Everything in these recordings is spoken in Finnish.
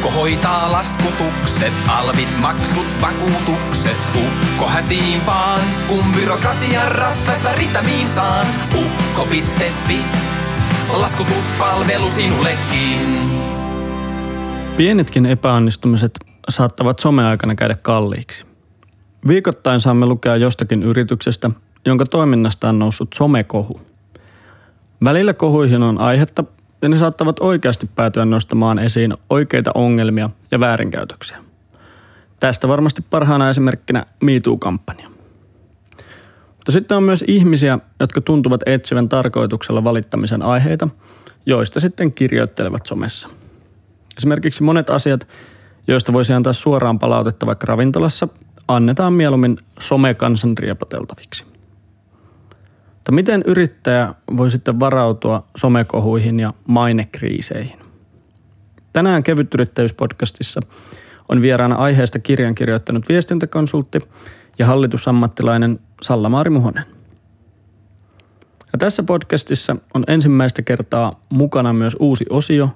Ukko hoitaa laskutukset, alvit, maksut, vakuutukset. Ukko hätiin vaan, kun byrokratian rattaista ritamiin saan. Ukko.fi, laskutuspalvelu sinullekin. Pienetkin epäonnistumiset saattavat someaikana käydä kalliiksi. Viikoittain saamme lukea jostakin yrityksestä, jonka toiminnasta on noussut somekohu. Välillä kohuihin on aihetta ja ne saattavat oikeasti päätyä nostamaan esiin oikeita ongelmia ja väärinkäytöksiä. Tästä varmasti parhaana esimerkkinä MeToo-kampanja. Mutta sitten on myös ihmisiä, jotka tuntuvat etsivän tarkoituksella valittamisen aiheita, joista sitten kirjoittelevat somessa. Esimerkiksi monet asiat, joista voisi antaa suoraan palautetta vaikka ravintolassa, annetaan mieluummin somekansan riepoteltaviksi. Mutta miten yrittäjä voi sitten varautua somekohuihin ja mainekriiseihin? Tänään Kevytyrittäjyyspodcastissa on vieraana aiheesta kirjan kirjoittanut viestintäkonsultti ja hallitusammattilainen Salla-Maari Muhonen. Ja tässä podcastissa on ensimmäistä kertaa mukana myös uusi osio,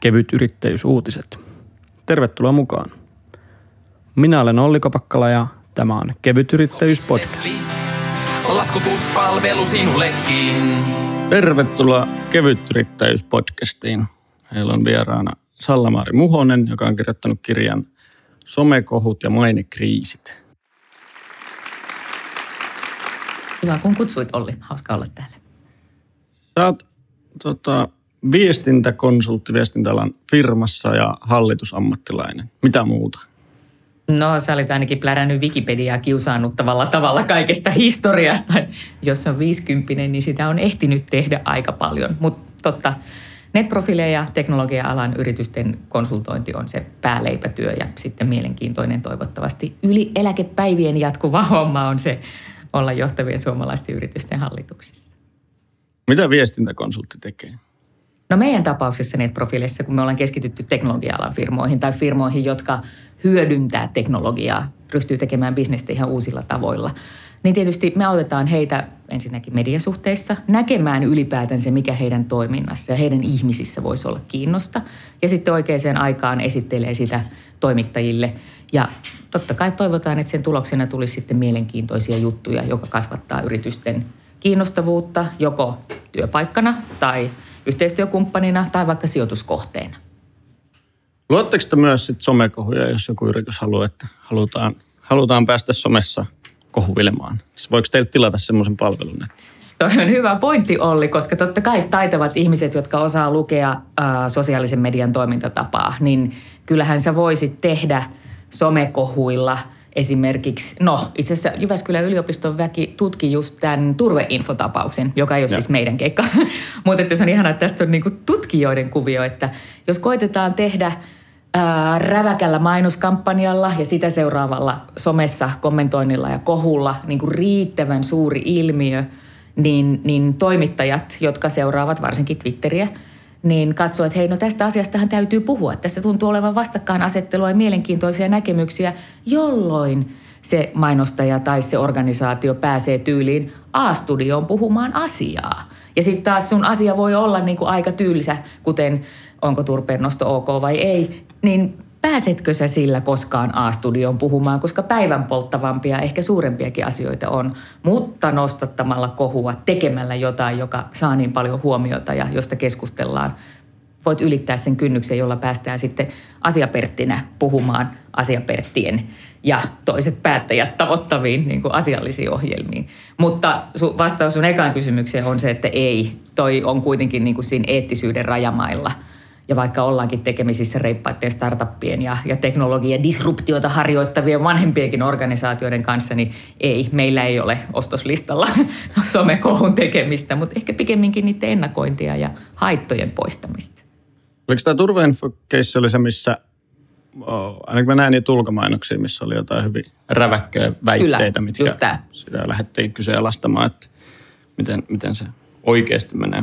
Kevyt yrittäjyysuutiset. Tervetuloa mukaan. Minä olen Olli Kopakkala ja tämä on Kevyt yrittäjyyspodcast. Laskutuspalvelu sinullekin. Tervetuloa Kevyt yrittäjyyspodcastiin. Meillä on vieraana Sallamaari Muhonen, joka on kirjoittanut kirjan Somekohut ja mainekriisit. Hyvä, kun kutsuit Olli. Hauska olla täällä. Sä oot tota, viestintäkonsultti viestintäalan firmassa ja hallitusammattilainen. Mitä muuta? No sä olit ainakin plärännyt Wikipediaa kiusaannuttavalla tavalla kaikesta historiasta. Jos on 50, niin sitä on ehtinyt tehdä aika paljon. Mutta totta, netprofiileja ja teknologia-alan yritysten konsultointi on se pääleipätyö ja sitten mielenkiintoinen toivottavasti yli eläkepäivien jatkuva homma on se olla johtavien suomalaisten yritysten hallituksissa. Mitä viestintäkonsultti tekee? No meidän tapauksessa NetProfiilissa, kun me ollaan keskitytty teknologia-alan firmoihin tai firmoihin, jotka hyödyntää teknologiaa, ryhtyy tekemään bisnestä ihan uusilla tavoilla, niin tietysti me autetaan heitä ensinnäkin mediasuhteissa näkemään ylipäätään se, mikä heidän toiminnassa ja heidän ihmisissä voisi olla kiinnosta. Ja sitten oikeaan aikaan esittelee sitä toimittajille. Ja totta kai toivotaan, että sen tuloksena tulisi sitten mielenkiintoisia juttuja, joka kasvattaa yritysten kiinnostavuutta joko työpaikkana tai yhteistyökumppanina tai vaikka sijoituskohteena. Luotteko te myös sit somekohuja, jos joku yritys haluaa, että halutaan, halutaan päästä somessa kohuvilemaan? Siis voiko teille tilata semmoisen palvelun? Että... Toi on hyvä pointti Olli, koska totta kai taitavat ihmiset, jotka osaa lukea äh, sosiaalisen median toimintatapaa, niin kyllähän sä voisit tehdä somekohuilla – esimerkiksi, no itse asiassa Jyväskylän yliopiston väki tutki just tämän turveinfotapauksen, joka ei ole ja. siis meidän keikka. Mutta se on ihana, että tästä on niinku tutkijoiden kuvio, että jos koitetaan tehdä ää, räväkällä mainoskampanjalla ja sitä seuraavalla somessa kommentoinnilla ja kohulla niin kuin riittävän suuri ilmiö, niin, niin toimittajat, jotka seuraavat varsinkin Twitteriä – niin katsoo, että hei, no tästä asiastahan täytyy puhua. Tässä tuntuu olevan vastakkainasettelua ja mielenkiintoisia näkemyksiä, jolloin se mainostaja tai se organisaatio pääsee tyyliin A-studioon puhumaan asiaa. Ja sitten taas sun asia voi olla niin kuin aika tylsä, kuten onko turpeen nosto ok vai ei, niin Pääsetkö sä sillä koskaan A-studioon puhumaan, koska päivän polttavampia, ehkä suurempiakin asioita on, mutta nostattamalla kohua, tekemällä jotain, joka saa niin paljon huomiota ja josta keskustellaan, voit ylittää sen kynnyksen, jolla päästään sitten asiaperttinä puhumaan asiaperttien ja toiset päättäjät tavoittaviin niin kuin asiallisiin ohjelmiin. Mutta vastaus sun ekaan kysymykseen on se, että ei. Toi on kuitenkin niin kuin siinä eettisyyden rajamailla – ja vaikka ollaankin tekemisissä reippaiden startuppien ja, ja teknologian disruptiota harjoittavien vanhempienkin organisaatioiden kanssa, niin ei, meillä ei ole ostoslistalla somekohun tekemistä, mutta ehkä pikemminkin niiden ennakointia ja haittojen poistamista. Oliko tämä turveinfo oli se, missä oh, ainakin mä näin niitä ulkomainoksia, missä oli jotain hyvin räväkköjä väitteitä, Kyllä, mitkä sitä lähdettiin kyseenalaistamaan, että miten, miten se oikeasti menee.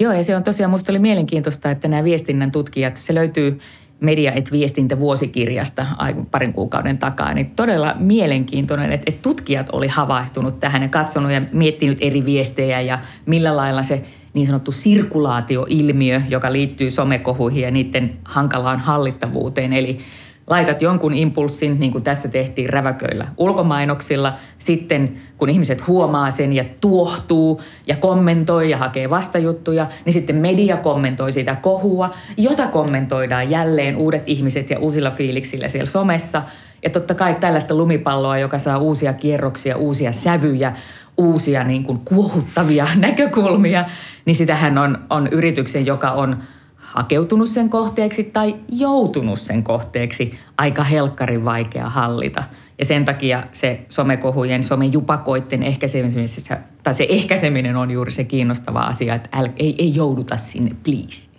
Joo, ja se on tosiaan, musta oli mielenkiintoista, että nämä viestinnän tutkijat, se löytyy media- et viestintävuosikirjasta parin kuukauden takaa, niin todella mielenkiintoinen, että, että tutkijat oli havahtunut tähän ja katsonut ja miettinyt eri viestejä ja millä lailla se niin sanottu sirkulaatioilmiö, joka liittyy somekohuihin ja niiden hankalaan hallittavuuteen. Eli laitat jonkun impulssin, niin kuin tässä tehtiin räväköillä ulkomainoksilla. Sitten kun ihmiset huomaa sen ja tuohtuu ja kommentoi ja hakee vastajuttuja, niin sitten media kommentoi sitä kohua, jota kommentoidaan jälleen uudet ihmiset ja uusilla fiiliksillä siellä somessa. Ja totta kai tällaista lumipalloa, joka saa uusia kierroksia, uusia sävyjä, uusia niin kuin kuohuttavia näkökulmia, niin sitähän on, on yrityksen, joka on hakeutunut sen kohteeksi tai joutunut sen kohteeksi, aika helkkarin vaikea hallita. Ja sen takia se somekohujen, somejupakoitten ehkäisemisessä, tai se ehkäiseminen on juuri se kiinnostava asia, että äl, ei, ei jouduta sinne, please.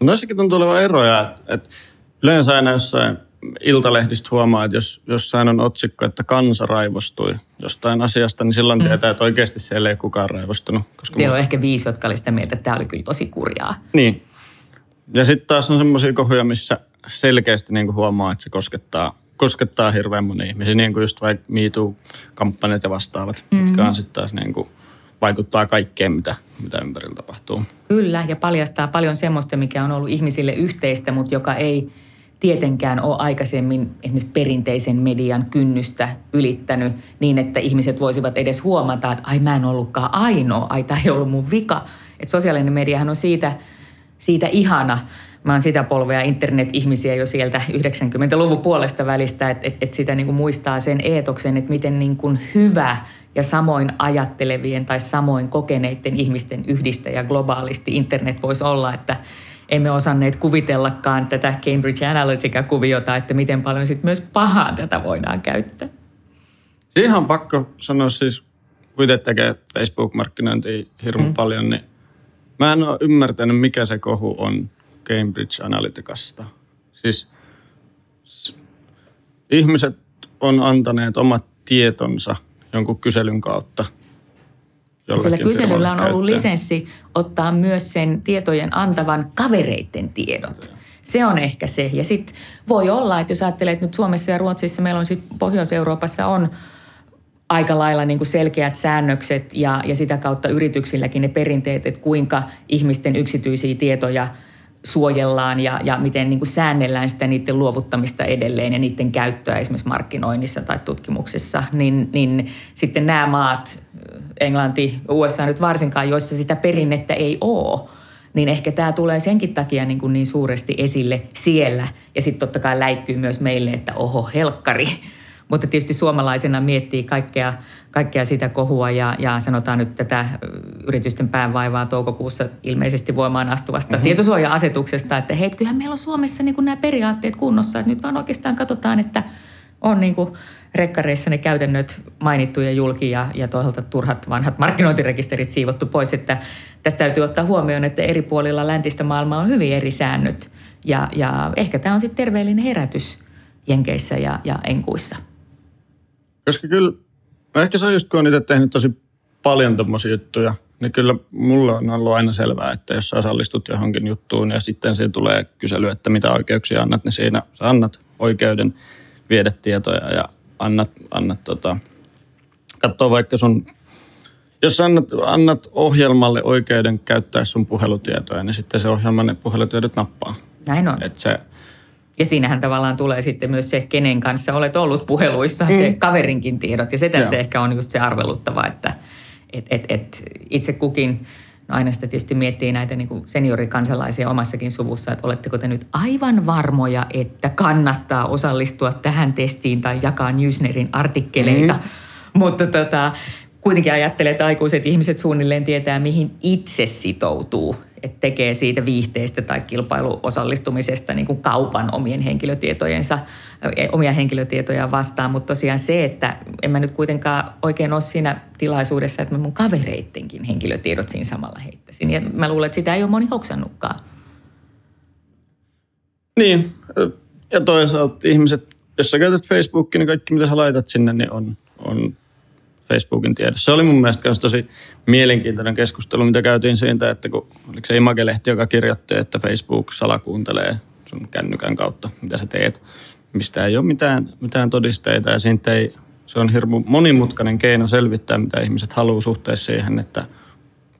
Noissakin tuntuu olevan eroja, että, että yleensä aina jossain iltalehdistä huomaa, että jos jossain on otsikko, että kansa raivostui jostain asiasta, niin silloin mm. tietää, että oikeasti siellä ei kukaan raivostunut. Koska siellä on ehkä viisi, jotka oli sitä mieltä, että tämä oli kyllä tosi kurjaa. Niin. Ja sitten taas on semmoisia kohuja, missä selkeästi niin kuin huomaa, että se koskettaa, koskettaa hirveän moni ihmisiä, niin kuin just vaikka MeToo-kampanjat ja vastaavat, mm-hmm. jotka on sitten taas niin kuin vaikuttaa kaikkeen, mitä, mitä ympärillä tapahtuu. Kyllä, ja paljastaa paljon semmoista, mikä on ollut ihmisille yhteistä, mutta joka ei tietenkään ole aikaisemmin esimerkiksi perinteisen median kynnystä ylittänyt niin, että ihmiset voisivat edes huomata, että ai mä en ollutkaan ainoa, ai tämä ei ollut mun vika. Että sosiaalinen mediahan on siitä – siitä ihana. Mä oon sitä polvea internet-ihmisiä jo sieltä 90-luvun puolesta välistä, että et, et sitä niin kuin muistaa sen eetoksen, että miten niin kuin hyvä ja samoin ajattelevien tai samoin kokeneiden ihmisten yhdistäjä globaalisti internet voisi olla, että emme osanneet kuvitellakaan tätä Cambridge Analytica-kuviota, että miten paljon sitten myös pahaa tätä voidaan käyttää. Siihen on pakko sanoa siis, kun tekee Facebook-markkinointia hirmu mm. paljon, niin Mä en ole ymmärtänyt, mikä se kohu on Cambridge Analyticasta. Siis ihmiset on antaneet omat tietonsa jonkun kyselyn kautta. Sillä kyselyllä on ollut lisenssi ottaa myös sen tietojen antavan kavereiden tiedot. Se on ehkä se. Ja sitten voi olla, että jos ajattelee, että nyt Suomessa ja Ruotsissa meillä on sitten Pohjois-Euroopassa on – aika lailla niin kuin selkeät säännökset ja, ja sitä kautta yrityksilläkin ne perinteet, että kuinka ihmisten yksityisiä tietoja suojellaan ja, ja miten niin kuin säännellään sitä niiden luovuttamista edelleen ja niiden käyttöä esimerkiksi markkinoinnissa tai tutkimuksessa, niin, niin sitten nämä maat, Englanti, USA nyt varsinkaan, joissa sitä perinnettä ei ole, niin ehkä tämä tulee senkin takia niin, kuin niin suuresti esille siellä. Ja sitten totta kai läikkyy myös meille, että oho, helkkari, mutta tietysti suomalaisena miettii kaikkea, kaikkea sitä kohua ja, ja sanotaan nyt tätä yritysten päänvaivaa toukokuussa ilmeisesti voimaan astuvasta mm-hmm. tietosuoja-asetuksesta, että hei, kyllähän meillä on Suomessa niin kuin nämä periaatteet kunnossa, että nyt vaan oikeastaan katsotaan, että on niin kuin rekkareissa ne käytännöt mainittu ja julki ja, ja toisaalta turhat vanhat markkinointirekisterit siivottu pois. Että tästä täytyy ottaa huomioon, että eri puolilla läntistä maailmaa on hyvin eri säännöt ja, ja ehkä tämä on sitten terveellinen herätys Jenkeissä ja, ja Enkuissa. Koska kyllä, no ehkä se on just kun on itse tehnyt tosi paljon tommosia juttuja, niin kyllä mulle on ollut aina selvää, että jos sä osallistut johonkin juttuun ja sitten siinä tulee kysely, että mitä oikeuksia annat, niin siinä sä annat oikeuden viedä tietoja ja annat, annat tota, katsoa vaikka sun, jos annat, annat ohjelmalle oikeuden käyttää sun puhelutietoja, niin sitten se ohjelman ne puhelutiedot nappaa. Näin on. Et se, ja siinähän tavallaan tulee sitten myös se, kenen kanssa olet ollut puheluissa, mm. se kaverinkin tiedot. Ja se tässä Joo. ehkä on just se arveluttava, että et, et, et itse kukin No aina sitä tietysti miettii näitä niin kuin seniorikansalaisia omassakin suvussa, että oletteko te nyt aivan varmoja, että kannattaa osallistua tähän testiin tai jakaa Newsnerin artikkeleita. Mm. Mutta tota, kuitenkin ajattelee, että aikuiset ihmiset suunnilleen tietää, mihin itse sitoutuu että tekee siitä viihteestä tai kilpailuosallistumisesta niin kuin kaupan omien henkilötietojensa, e, omia henkilötietoja vastaan. Mutta tosiaan se, että en mä nyt kuitenkaan oikein ole siinä tilaisuudessa, että mä mun kavereittenkin henkilötiedot siinä samalla heittäisin. Ja mä luulen, että sitä ei ole moni hoksannutkaan. Niin, ja toisaalta ihmiset, jos sä käytät Facebookia, niin kaikki mitä sä laitat sinne, niin on, on Facebookin tiedossa. Se oli mun mielestä myös tosi mielenkiintoinen keskustelu, mitä käytiin siitä, että kun oliko se Image-lehti, joka kirjoitti, että Facebook salakuuntelee sun kännykän kautta, mitä sä teet, mistä ei ole mitään, mitään todisteita ja siitä ei, se on hirmu monimutkainen keino selvittää, mitä ihmiset haluaa suhteessa siihen, että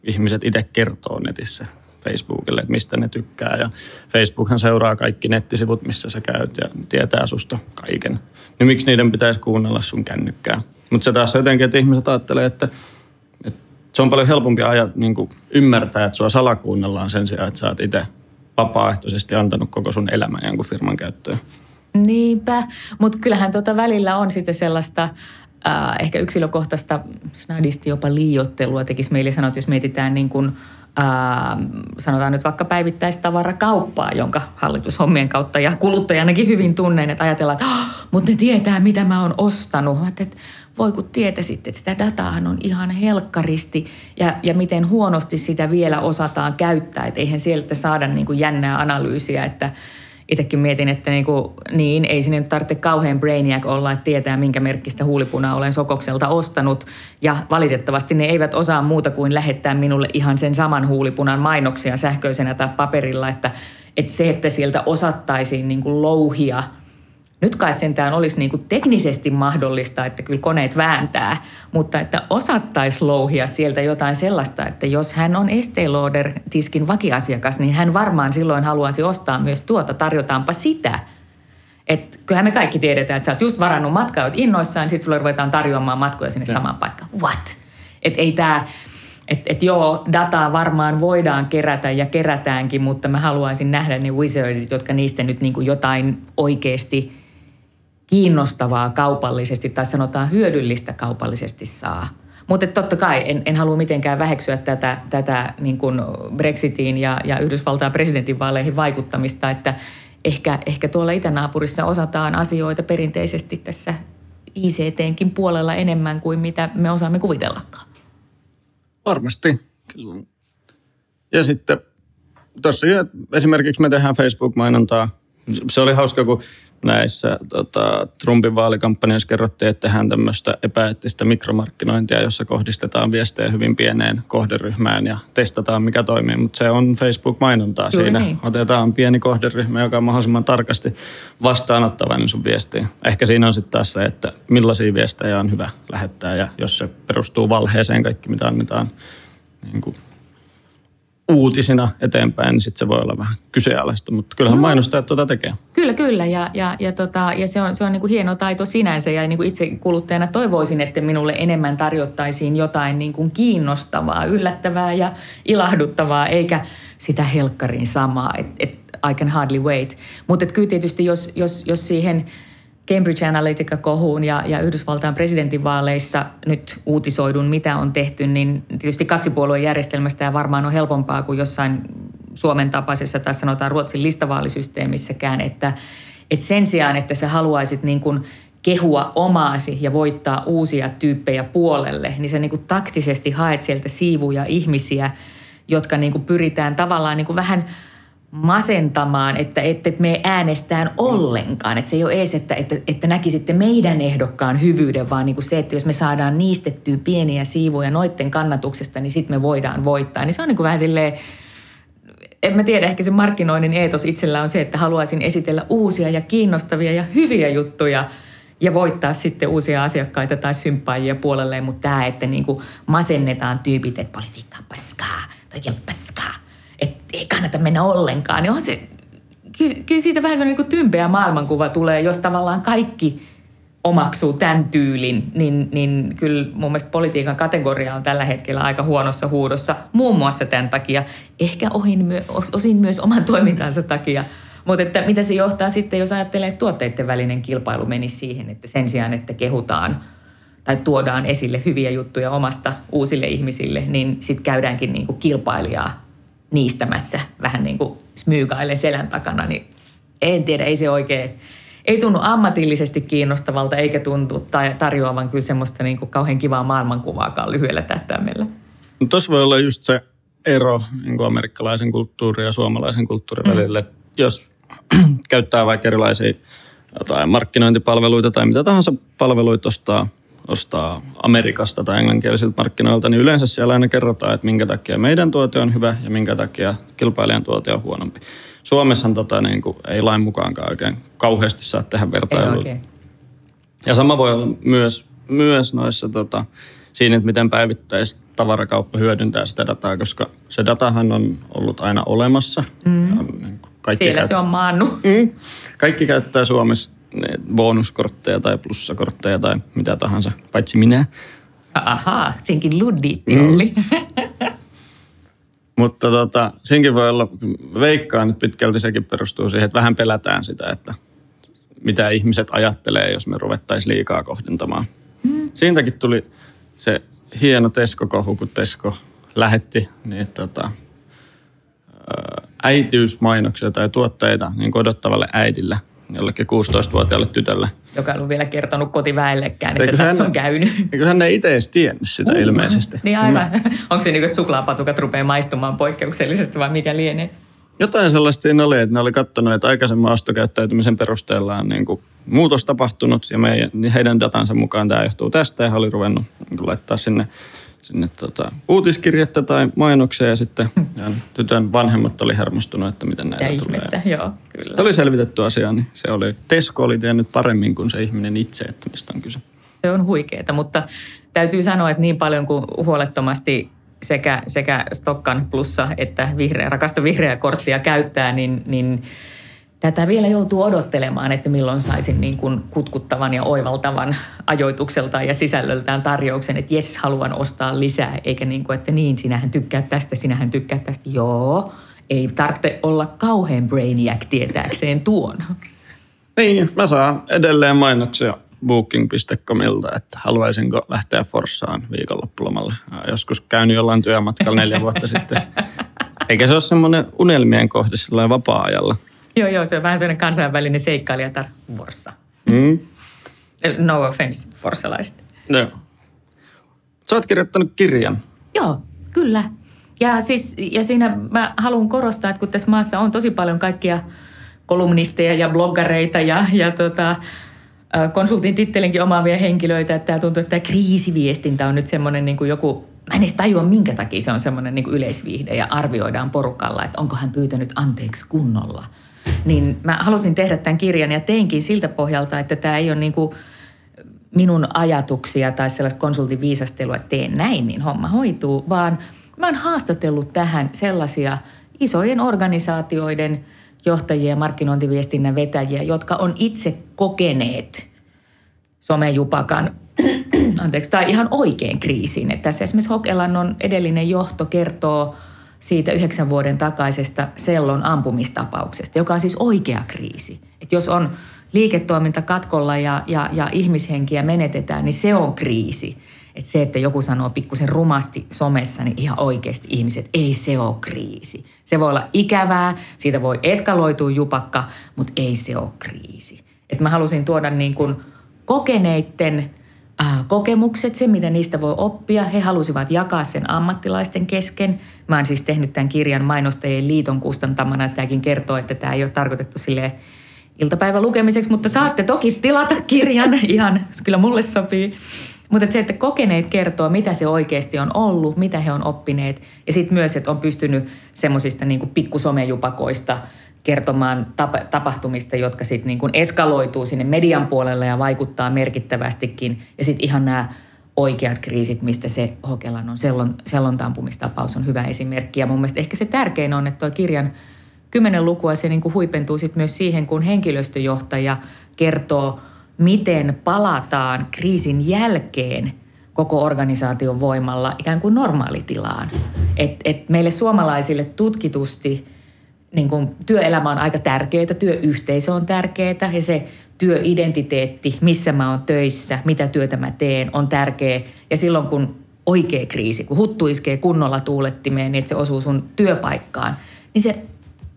ihmiset itse kertoo netissä Facebookille, että mistä ne tykkää. Ja Facebookhan seuraa kaikki nettisivut, missä sä käyt ja tietää susta kaiken. Niin miksi niiden pitäisi kuunnella sun kännykkää? Mutta se taas jotenkin, että ihmiset ajattelee, että, että se on paljon helpompi ajat, niin kuin ymmärtää, että sua salakuunnellaan sen sijaan, että sä oot itse vapaaehtoisesti antanut koko sun elämän jonkun firman käyttöön. Niinpä, mutta kyllähän tuota välillä on sitten sellaista äh, ehkä yksilökohtaista snadisti jopa liiottelua tekisi meille sanoa, jos mietitään niin kuin, äh, sanotaan nyt vaikka päivittäistavarakauppaa, jonka hallitushommien kautta ja kuluttajanakin hyvin tunnen, että ajatellaan, että oh, mutta ne tietää, mitä mä oon ostanut. Että, voi kun sitten, että sitä dataahan on ihan helkkaristi ja, ja miten huonosti sitä vielä osataan käyttää. Että eihän sieltä saada niin kuin jännää analyysiä, että itsekin mietin, että niin, kuin, niin ei sinne nyt tarvitse kauhean brainiac olla, että tietää minkä merkkistä huulipunaa olen Sokokselta ostanut. Ja valitettavasti ne eivät osaa muuta kuin lähettää minulle ihan sen saman huulipunan mainoksia sähköisenä tai paperilla, että, että se, että sieltä osattaisiin niin kuin louhia – nyt kai sentään olisi niin kuin teknisesti mahdollista, että kyllä koneet vääntää, mutta että osattaisi louhia sieltä jotain sellaista, että jos hän on Estee Lauder-tiskin vakiasiakas, niin hän varmaan silloin haluaisi ostaa myös tuota, tarjotaanpa sitä. Et kyllähän me kaikki tiedetään, että sä oot just varannut matkaa, oot innoissaan, sitten sulle ruvetaan tarjoamaan matkoja sinne ja. samaan paikkaan. What? Että ei tämä, että et joo, dataa varmaan voidaan kerätä ja kerätäänkin, mutta mä haluaisin nähdä ne wizardit, jotka niistä nyt niin kuin jotain oikeasti – kiinnostavaa kaupallisesti tai sanotaan hyödyllistä kaupallisesti saa. Mutta totta kai en, en halua mitenkään väheksyä tätä, tätä niin kuin Brexitiin ja, ja Yhdysvaltain presidentinvaaleihin vaikuttamista, että ehkä, ehkä tuolla itänaapurissa osataan asioita perinteisesti tässä ICTnkin puolella enemmän kuin mitä me osaamme kuvitellakaan. Varmasti. Ja sitten tuossa esimerkiksi me tehdään Facebook-mainontaa. Se oli hauska, kun näissä tota, Trumpin vaalikampanjassa kerrottiin, että tehdään tämmöistä epäeettistä mikromarkkinointia, jossa kohdistetaan viestejä hyvin pieneen kohderyhmään ja testataan, mikä toimii. Mutta se on Facebook-mainontaa. Juuri Siinä niin. otetaan pieni kohderyhmä, joka on mahdollisimman tarkasti vastaanottavainen sun viestiin. Ehkä siinä on sitten taas se, että millaisia viestejä on hyvä lähettää ja jos se perustuu valheeseen kaikki, mitä annetaan niin kuin uutisina eteenpäin, niin sitten se voi olla vähän kyseenalaista, mutta kyllähän Joo. mainostajat tuota tekee. Kyllä, kyllä ja, ja, ja, tota, ja se on, se on niin kuin hieno taito sinänsä ja niin kuin itse kuluttajana toivoisin, että minulle enemmän tarjottaisiin jotain niin kuin kiinnostavaa, yllättävää ja ilahduttavaa, eikä sitä helkkarin samaa, että et I can hardly wait. Mutta kyllä tietysti jos, jos, jos siihen – Cambridge Analytica-kohuun ja, ja Yhdysvaltain presidentinvaaleissa nyt uutisoidun, mitä on tehty, niin tietysti kaksipuolueen järjestelmästä ja varmaan on helpompaa kuin jossain Suomen tapaisessa tai sanotaan Ruotsin listavaalisysteemissäkään, että, että sen sijaan, että sä haluaisit niin kuin kehua omaasi ja voittaa uusia tyyppejä puolelle, niin sä niin kuin taktisesti haet sieltä siivuja ihmisiä, jotka niin kuin pyritään tavallaan niin kuin vähän – masentamaan, että ette me äänestään ollenkaan. Että se ei ole edes, että, että, että näkisitte meidän ehdokkaan hyvyyden, vaan niin kuin se, että jos me saadaan niistettyä pieniä siivuja noitten kannatuksesta, niin sitten me voidaan voittaa. Niin se on niin kuin vähän silleen, en mä tiedä, ehkä se markkinoinnin eetos itsellä on se, että haluaisin esitellä uusia ja kiinnostavia ja hyviä juttuja ja voittaa sitten uusia asiakkaita tai symppaajia puolelleen, mutta tämä, että niin kuin masennetaan tyypit, että politiikka on paskaa, toi paskaa – että ei kannata mennä ollenkaan, niin on se, kyllä, kyllä siitä vähän semmoinen niin tympeä maailmankuva tulee, jos tavallaan kaikki omaksuu tämän tyylin, niin, niin kyllä mun mielestä politiikan kategoria on tällä hetkellä aika huonossa huudossa, muun muassa tämän takia, ehkä ohin myö, osin myös oman toimintansa takia. Mutta että mitä se johtaa sitten, jos ajattelee, että tuotteiden välinen kilpailu menisi siihen, että sen siyaan, että kehutaan tai tuodaan esille hyviä juttuja omasta uusille ihmisille, niin sitten käydäänkin niin kuin kilpailijaa niistämässä vähän niin kuin smyykaille selän takana, niin en tiedä, ei se oikein, ei tunnu ammatillisesti kiinnostavalta eikä tuntu tai tarjoavan kyllä semmoista niin kuin kauhean kivaa maailmankuvaakaan lyhyellä tähtäimellä. No tuossa voi olla just se ero niin kuin amerikkalaisen kulttuurin ja suomalaisen kulttuurin mm. välillä. Jos käyttää vaikka erilaisia jotain markkinointipalveluita tai mitä tahansa palveluita ostaa ostaa Amerikasta tai englanninkielisiltä markkinoilta, niin yleensä siellä aina kerrotaan, että minkä takia meidän tuote on hyvä ja minkä takia kilpailijan tuote on huonompi. Suomessa tota, niin kuin, ei lain mukaankaan oikein kauheasti saa tehdä Ei vertailua. oikein. Ja sama voi olla myös, myös noissa tota, siinä, että miten päivittäis tavarakauppa hyödyntää sitä dataa, koska se datahan on ollut aina olemassa. Mm. Niin kuin kaikki Siellä se käyt- on maannu. Mm. Kaikki käyttää Suomessa bonuskortteja tai plussakortteja tai mitä tahansa, paitsi minä. Ahaa, senkin luddiitti oli. Mutta tota, siinkin voi olla, veikkaan, että pitkälti sekin perustuu siihen, että vähän pelätään sitä, että mitä ihmiset ajattelee, jos me ruvettaisiin liikaa kohdentamaan. Mm. Siitäkin tuli se hieno Tesko-kohu, kun Tesko lähetti niin, tota, äitiysmainoksia tai tuotteita niin odottavalle äidille, jollekin 16-vuotiaalle tytölle. Joka ei ollut vielä kertonut kotiväellekään, että Eikö tässä hän- on käynyt. Eikö hän ei itse edes tiennyt sitä uh, ilmeisesti? Niin aivan. Onko se niin, että suklaapatukat rupeaa maistumaan poikkeuksellisesti vai mikä lienee? Jotain sellaista siinä oli, että ne oli katsonut, että aikaisemman ostokäyttäytymisen perusteella on niin kuin muutos tapahtunut ja meidän, niin heidän datansa mukaan tämä johtuu tästä ja he oli ruvennut niin laittaa sinne, sinne tota, uutiskirjettä tai mainoksia ja sitten ja tytön vanhemmat oli hermostunut, että miten näitä Ja tulee. ihmettä, joo, kyllä. Se oli selvitetty asia, niin se oli, Tesco oli tiennyt paremmin kuin se ihminen itse, että mistä on kyse. Se on huikeeta, mutta täytyy sanoa, että niin paljon kuin huolettomasti sekä, sekä Stokkan plussa että vihreä, rakasta vihreää korttia käyttää, niin, niin tätä vielä joutuu odottelemaan, että milloin saisin niin kuin kutkuttavan ja oivaltavan ajoitukseltaan ja sisällöltään tarjouksen, että jes, haluan ostaa lisää, eikä niin kuin, että niin, sinähän tykkää tästä, sinähän tykkää tästä. Joo, ei tarvitse olla kauhean brainiac tietääkseen tuon. Niin, mä saan edelleen mainoksia booking.comilta, että haluaisinko lähteä Forssaan viikonloppulomalle. Joskus käynyt jollain työmatkalla neljä vuotta sitten. Eikä se ole semmoinen unelmien kohde sillä vapaa-ajalla. Joo, joo, se on vähän sellainen kansainvälinen seikkailijatar Forssa. Mm. No offense, forssalaiset. Joo. Sä oot kirjoittanut kirjan. Joo, kyllä. Ja, siis, ja siinä mä haluan korostaa, että kun tässä maassa on tosi paljon kaikkia kolumnisteja ja bloggareita ja, ja tota, konsultin tittelinkin omaavia henkilöitä, että tämä tuntuu, että tämä kriisiviestintä on nyt semmoinen niin kuin joku, mä en edes tajua minkä takia se on semmoinen niin kuin yleisviihde ja arvioidaan porukalla, että onko hän pyytänyt anteeksi kunnolla. Niin mä halusin tehdä tämän kirjan ja teinkin siltä pohjalta, että tämä ei ole niin kuin minun ajatuksia tai sellaista konsultin viisastelua, että teen näin, niin homma hoituu, vaan mä oon haastatellut tähän sellaisia isojen organisaatioiden johtajia ja markkinointiviestinnän vetäjiä, jotka on itse kokeneet somejupakan, anteeksi, tai ihan oikein kriisin. Että tässä esimerkiksi Hokelannon edellinen johto kertoo siitä yhdeksän vuoden takaisesta sellon ampumistapauksesta, joka on siis oikea kriisi. Että jos on liiketoiminta katkolla ja, ja, ja ihmishenkiä menetetään, niin se on kriisi. Että se, että joku sanoo pikkusen rumasti somessa, niin ihan oikeasti ihmiset, ei se ole kriisi. Se voi olla ikävää, siitä voi eskaloitua jupakka, mutta ei se ole kriisi. Et mä halusin tuoda niin kuin kokeneitten äh, kokemukset, se mitä niistä voi oppia. He halusivat jakaa sen ammattilaisten kesken. Mä oon siis tehnyt tämän kirjan mainostajien liiton kustantamana. Tämäkin kertoo, että tämä ei ole tarkoitettu sille iltapäivän lukemiseksi, mutta saatte toki tilata kirjan. Ihan, kyllä mulle sopii. Mutta se, että kokeneet kertoo, mitä se oikeasti on ollut, mitä he on oppineet. Ja sitten myös, että on pystynyt semmoisista niin pikkusomejupakoista kertomaan tap- tapahtumista, jotka sitten niin kuin eskaloituu sinne median puolelle ja vaikuttaa merkittävästikin. Ja sitten ihan nämä oikeat kriisit, mistä se Hokelan on sellon, sellontampumistapaus on hyvä esimerkki. Ja mun mielestä ehkä se tärkein on, että tuo kirjan kymmenen lukua se niin kuin huipentuu sitten myös siihen, kun henkilöstöjohtaja kertoo, miten palataan kriisin jälkeen koko organisaation voimalla ikään kuin normaalitilaan. Et, et meille suomalaisille tutkitusti niin kuin työelämä on aika tärkeää, työyhteisö on tärkeää ja se työidentiteetti, missä mä oon töissä, mitä työtä mä teen, on tärkeä. Ja silloin kun oikea kriisi, kun huttu iskee kunnolla tuulettimeen, niin että se osuu sun työpaikkaan, niin se,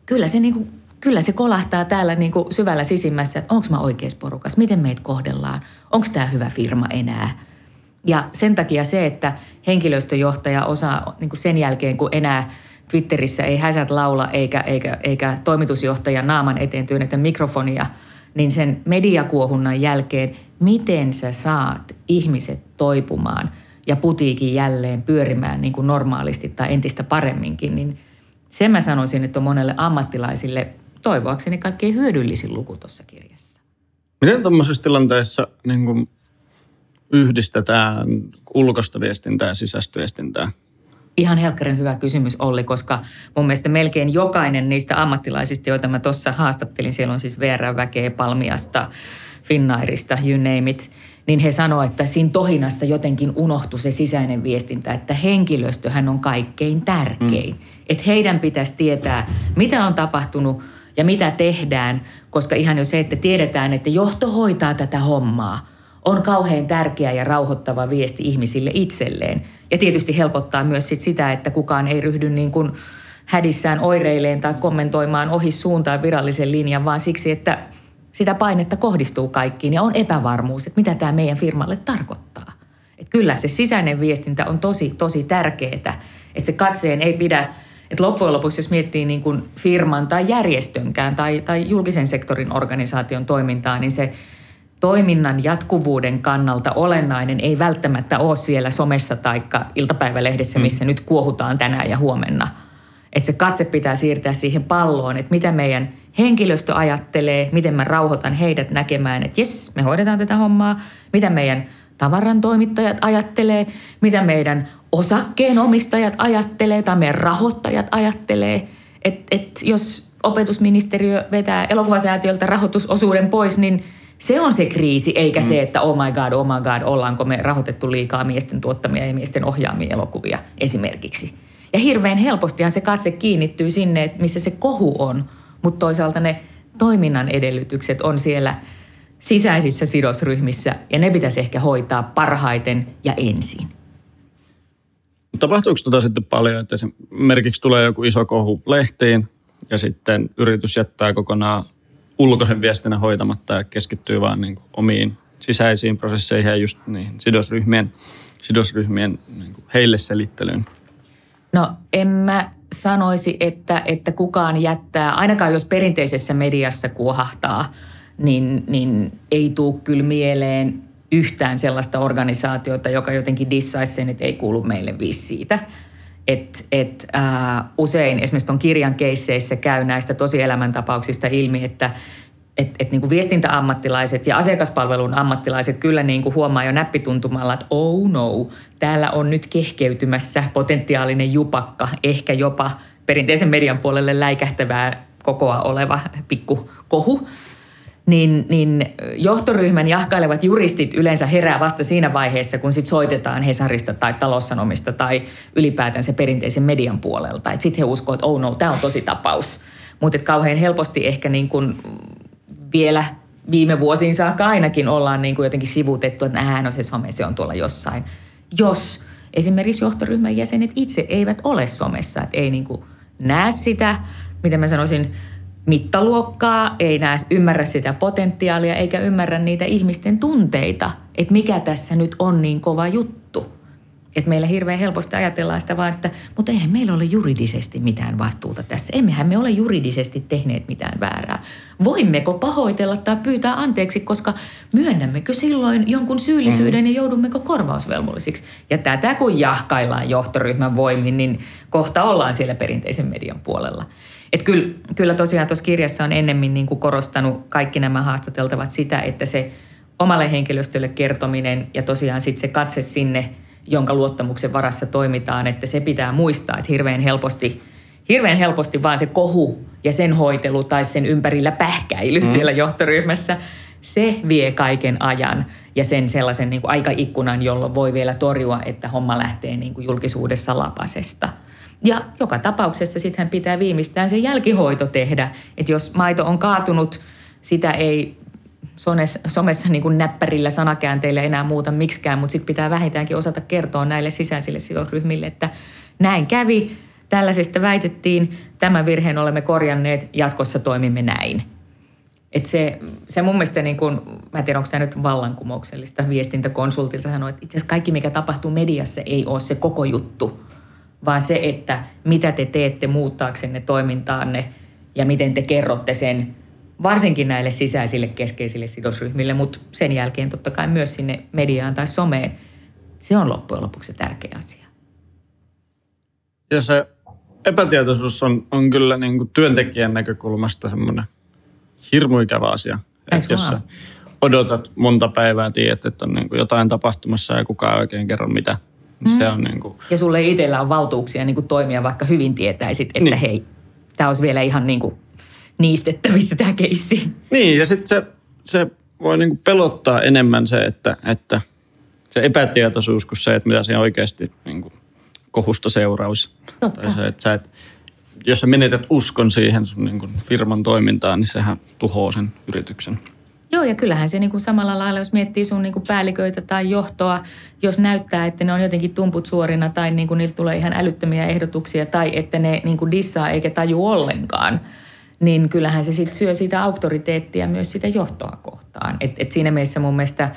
kyllä se niin kuin kyllä se kolahtaa täällä niin kuin syvällä sisimmässä, että onko mä oikeassa porukassa, miten meitä kohdellaan, onko tämä hyvä firma enää. Ja sen takia se, että henkilöstöjohtaja osaa niin kuin sen jälkeen, kun enää Twitterissä ei häsät laula eikä, eikä, eikä toimitusjohtajan naaman eteen työnnetä mikrofonia, niin sen mediakuohunnan jälkeen, miten sä saat ihmiset toipumaan ja putiikin jälleen pyörimään niin kuin normaalisti tai entistä paremminkin, niin sen mä sanoisin, että on monelle ammattilaisille toivoakseni kaikkein hyödyllisin luku tuossa kirjassa. Miten tuommoisessa tilanteessa niin kuin yhdistetään ulkoista viestintää ja sisäistä viestintää? Ihan helkkarin hyvä kysymys Olli, koska mun mielestä melkein jokainen niistä ammattilaisista, joita mä tuossa haastattelin, siellä on siis VR-väkeä, Palmiasta, Finnairista, you name it, niin he sanoivat, että siinä tohinassa jotenkin unohtui se sisäinen viestintä, että henkilöstöhän on kaikkein tärkein. Mm. Että heidän pitäisi tietää, mitä on tapahtunut ja mitä tehdään, koska ihan jo se, että tiedetään, että johto hoitaa tätä hommaa, on kauhean tärkeä ja rauhoittava viesti ihmisille itselleen. Ja tietysti helpottaa myös sit sitä, että kukaan ei ryhdy niin kuin hädissään oireileen tai kommentoimaan ohi suuntaan virallisen linjan, vaan siksi, että sitä painetta kohdistuu kaikkiin ja on epävarmuus, että mitä tämä meidän firmalle tarkoittaa. Et kyllä se sisäinen viestintä on tosi, tosi tärkeää, että se katseen ei pidä, että loppujen lopuksi jos miettii niin kuin firman tai järjestönkään tai, tai julkisen sektorin organisaation toimintaa, niin se toiminnan jatkuvuuden kannalta olennainen ei välttämättä ole siellä somessa tai iltapäivälehdessä, mm. missä mm. nyt kuohutaan tänään ja huomenna. Että se katse pitää siirtää siihen palloon, että mitä meidän henkilöstö ajattelee, miten mä rauhoitan heidät näkemään, että jes, me hoidetaan tätä hommaa, mitä meidän tavaran toimittajat ajattelee, mitä meidän osakkeenomistajat ajattelee tai meidän rahoittajat ajattelee. Että et jos opetusministeriö vetää elokuvasäätiöltä rahoitusosuuden pois, niin – se on se kriisi, eikä mm. se, että oh my god, oh my god, ollaanko me rahoitettu liikaa miesten tuottamia ja miesten ohjaamia elokuvia esimerkiksi. Ja hirveän helpostihan se katse kiinnittyy sinne, missä se kohu on, mutta toisaalta ne toiminnan edellytykset on siellä sisäisissä sidosryhmissä ja ne pitäisi ehkä hoitaa parhaiten ja ensin. Tapahtuuko tuota sitten paljon, että esimerkiksi tulee joku iso kohu lehtiin ja sitten yritys jättää kokonaan ulkoisen viestinnän hoitamatta ja keskittyy vaan niin kuin omiin sisäisiin prosesseihin ja just niihin sidosryhmien, sidosryhmien niin kuin heille selittelyyn? No en mä sanoisi, että, että kukaan jättää, ainakaan jos perinteisessä mediassa kuohahtaa, niin, niin ei tule kyllä mieleen yhtään sellaista organisaatiota, joka jotenkin dissaisi sen, että ei kuulu meille viisi siitä. Et, et, äh, usein esimerkiksi tuon kirjan keisseissä käy näistä tosielämäntapauksista ilmi, että et, et niin kuin viestintäammattilaiset ja asiakaspalvelun ammattilaiset kyllä niin kuin huomaa jo näppituntumalla, että oh no, täällä on nyt kehkeytymässä potentiaalinen jupakka, ehkä jopa perinteisen median puolelle läikähtävää kokoa oleva pikku kohu. Niin, niin johtoryhmän jahkailevat juristit yleensä herää vasta siinä vaiheessa, kun sit soitetaan Hesarista tai taloussanomista tai ylipäätään se perinteisen median puolelta. Sitten he uskovat, että oh no, tämä on tosi tapaus. Mutta kauhean helposti ehkä niin kun vielä viime vuosiin saakka ainakin ollaan niin kuin jotenkin sivutettu, että nähdään no se some, se on tuolla jossain. Jos esimerkiksi johtoryhmän jäsenet itse eivät ole somessa, että ei niin kuin näe sitä, miten mä sanoisin, mittaluokkaa, ei näe, ymmärrä sitä potentiaalia eikä ymmärrä niitä ihmisten tunteita, että mikä tässä nyt on niin kova juttu. Että meillä hirveän helposti ajatellaan sitä vaan, että mutta eihän meillä ole juridisesti mitään vastuuta tässä. Emmehän me ole juridisesti tehneet mitään väärää. Voimmeko pahoitella tai pyytää anteeksi, koska myönnämmekö silloin jonkun syyllisyyden ja joudummeko korvausvelvollisiksi? Ja tätä kun jahkaillaan johtoryhmän voimin, niin kohta ollaan siellä perinteisen median puolella. Et kyllä, kyllä tosiaan tuossa kirjassa on ennemmin niin kuin korostanut kaikki nämä haastateltavat sitä, että se omalle henkilöstölle kertominen ja tosiaan sitten se katse sinne – jonka luottamuksen varassa toimitaan, että se pitää muistaa, että hirveän helposti, hirveän helposti vaan se kohu ja sen hoitelu tai sen ympärillä pähkäily mm. siellä johtoryhmässä, se vie kaiken ajan ja sen sellaisen niin kuin aikaikkunan, jolloin voi vielä torjua, että homma lähtee niin kuin julkisuudessa lapasesta. Ja joka tapauksessa sitten pitää viimeistään se jälkihoito tehdä, että jos maito on kaatunut, sitä ei sones, somessa niin kuin näppärillä sanakäänteillä enää muuta miksikään, mutta sitten pitää vähintäänkin osata kertoa näille sisäisille sidosryhmille, että näin kävi, tällaisesta väitettiin, tämän virheen olemme korjanneet, jatkossa toimimme näin. Et se, se mun mielestä, niin kun, mä en tiedä onko tämä nyt vallankumouksellista viestintäkonsultilta sanoa, että itse asiassa kaikki mikä tapahtuu mediassa ei ole se koko juttu, vaan se, että mitä te teette muuttaaksenne toimintaanne ja miten te kerrotte sen varsinkin näille sisäisille keskeisille sidosryhmille, mutta sen jälkeen totta kai myös sinne mediaan tai someen. Se on loppujen lopuksi tärkeä asia. Ja se epätietoisuus on, on kyllä niin kuin työntekijän näkökulmasta semmoinen hirmu ikävä asia. Että jos odotat monta päivää, tiedät, että on niin kuin jotain tapahtumassa ja kukaan ei oikein kerro mitä. Mm. Se on niin kuin, Ja sulle ei itsellä ole valtuuksia niin kuin toimia, vaikka hyvin tietäisit, että Niin. hei, tämä olisi vielä ihan niin kuin niistettävissä tämä keissi. Niin, ja sitten se, se voi niinku pelottaa enemmän se, että, että se epätietoisuus kuin se, että mitä siinä oikeasti niinku kohusta seuraus. Totta. Tai se, että sä et, jos sä menetät uskon siihen sun niinku firman toimintaan, niin sehän tuhoaa sen yrityksen. Joo, ja kyllähän se niin kuin samalla lailla, jos miettii sun niin kuin päälliköitä tai johtoa, jos näyttää, että ne on jotenkin tumput suorina tai niin kuin niiltä tulee ihan älyttömiä ehdotuksia tai että ne niin kuin dissaa eikä taju ollenkaan, niin kyllähän se sitten syö sitä auktoriteettia myös sitä johtoa kohtaan. Et, et siinä mielessä mun mielestä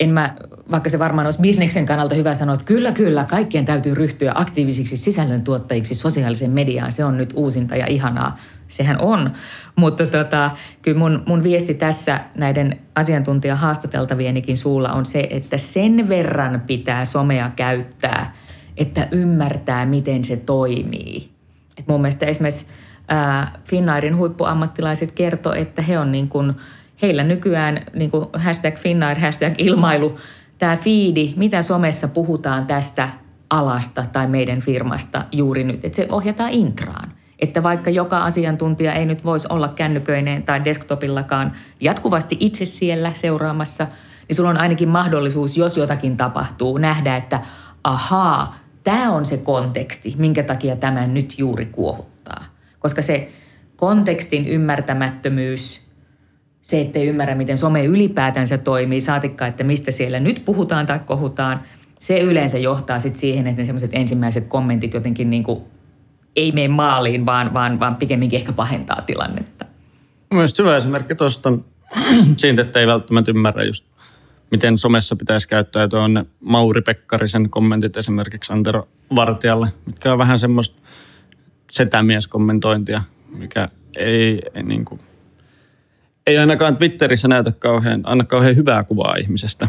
en mä, vaikka se varmaan olisi bisneksen kannalta hyvä sanoa, että kyllä, kyllä, kaikkien täytyy ryhtyä aktiivisiksi sisällöntuottajiksi sosiaaliseen mediaan. Se on nyt uusinta ja ihanaa. Sehän on. Mutta tota, kyllä mun, mun viesti tässä näiden asiantuntijahaastateltavienikin suulla on se, että sen verran pitää somea käyttää, että ymmärtää, miten se toimii. Et mun mielestä esimerkiksi ää, Finnairin huippuammattilaiset kertoo, että he on niin kuin, heillä nykyään niin kuin hashtag Finnair, hashtag ilmailu, tämä fiidi, mitä somessa puhutaan tästä alasta tai meidän firmasta juuri nyt, että se ohjataan intraan. Että vaikka joka asiantuntija ei nyt voisi olla kännyköineen tai desktopillakaan jatkuvasti itse siellä seuraamassa, niin sulla on ainakin mahdollisuus, jos jotakin tapahtuu, nähdä, että ahaa, tämä on se konteksti, minkä takia tämä nyt juuri kuohuttaa. Koska se kontekstin ymmärtämättömyys, se, ettei ymmärrä, miten some ylipäätänsä toimii, saatikka, että mistä siellä nyt puhutaan tai kohutaan, se yleensä johtaa sitten siihen, että ne semmoiset ensimmäiset kommentit jotenkin niin kuin ei mene maaliin, vaan, vaan, vaan pikemminkin ehkä pahentaa tilannetta. Mun mielestä hyvä esimerkki tuosta siitä, että ei välttämättä ymmärrä just, miten somessa pitäisi käyttäytyä. On ne Mauri Pekkarisen kommentit esimerkiksi Antero Vartijalle, mitkä on vähän semmoista setämieskommentointia, mikä ei, ei, niin kuin, ei ainakaan Twitterissä näytä kauhean, anna kauhean hyvää kuvaa ihmisestä.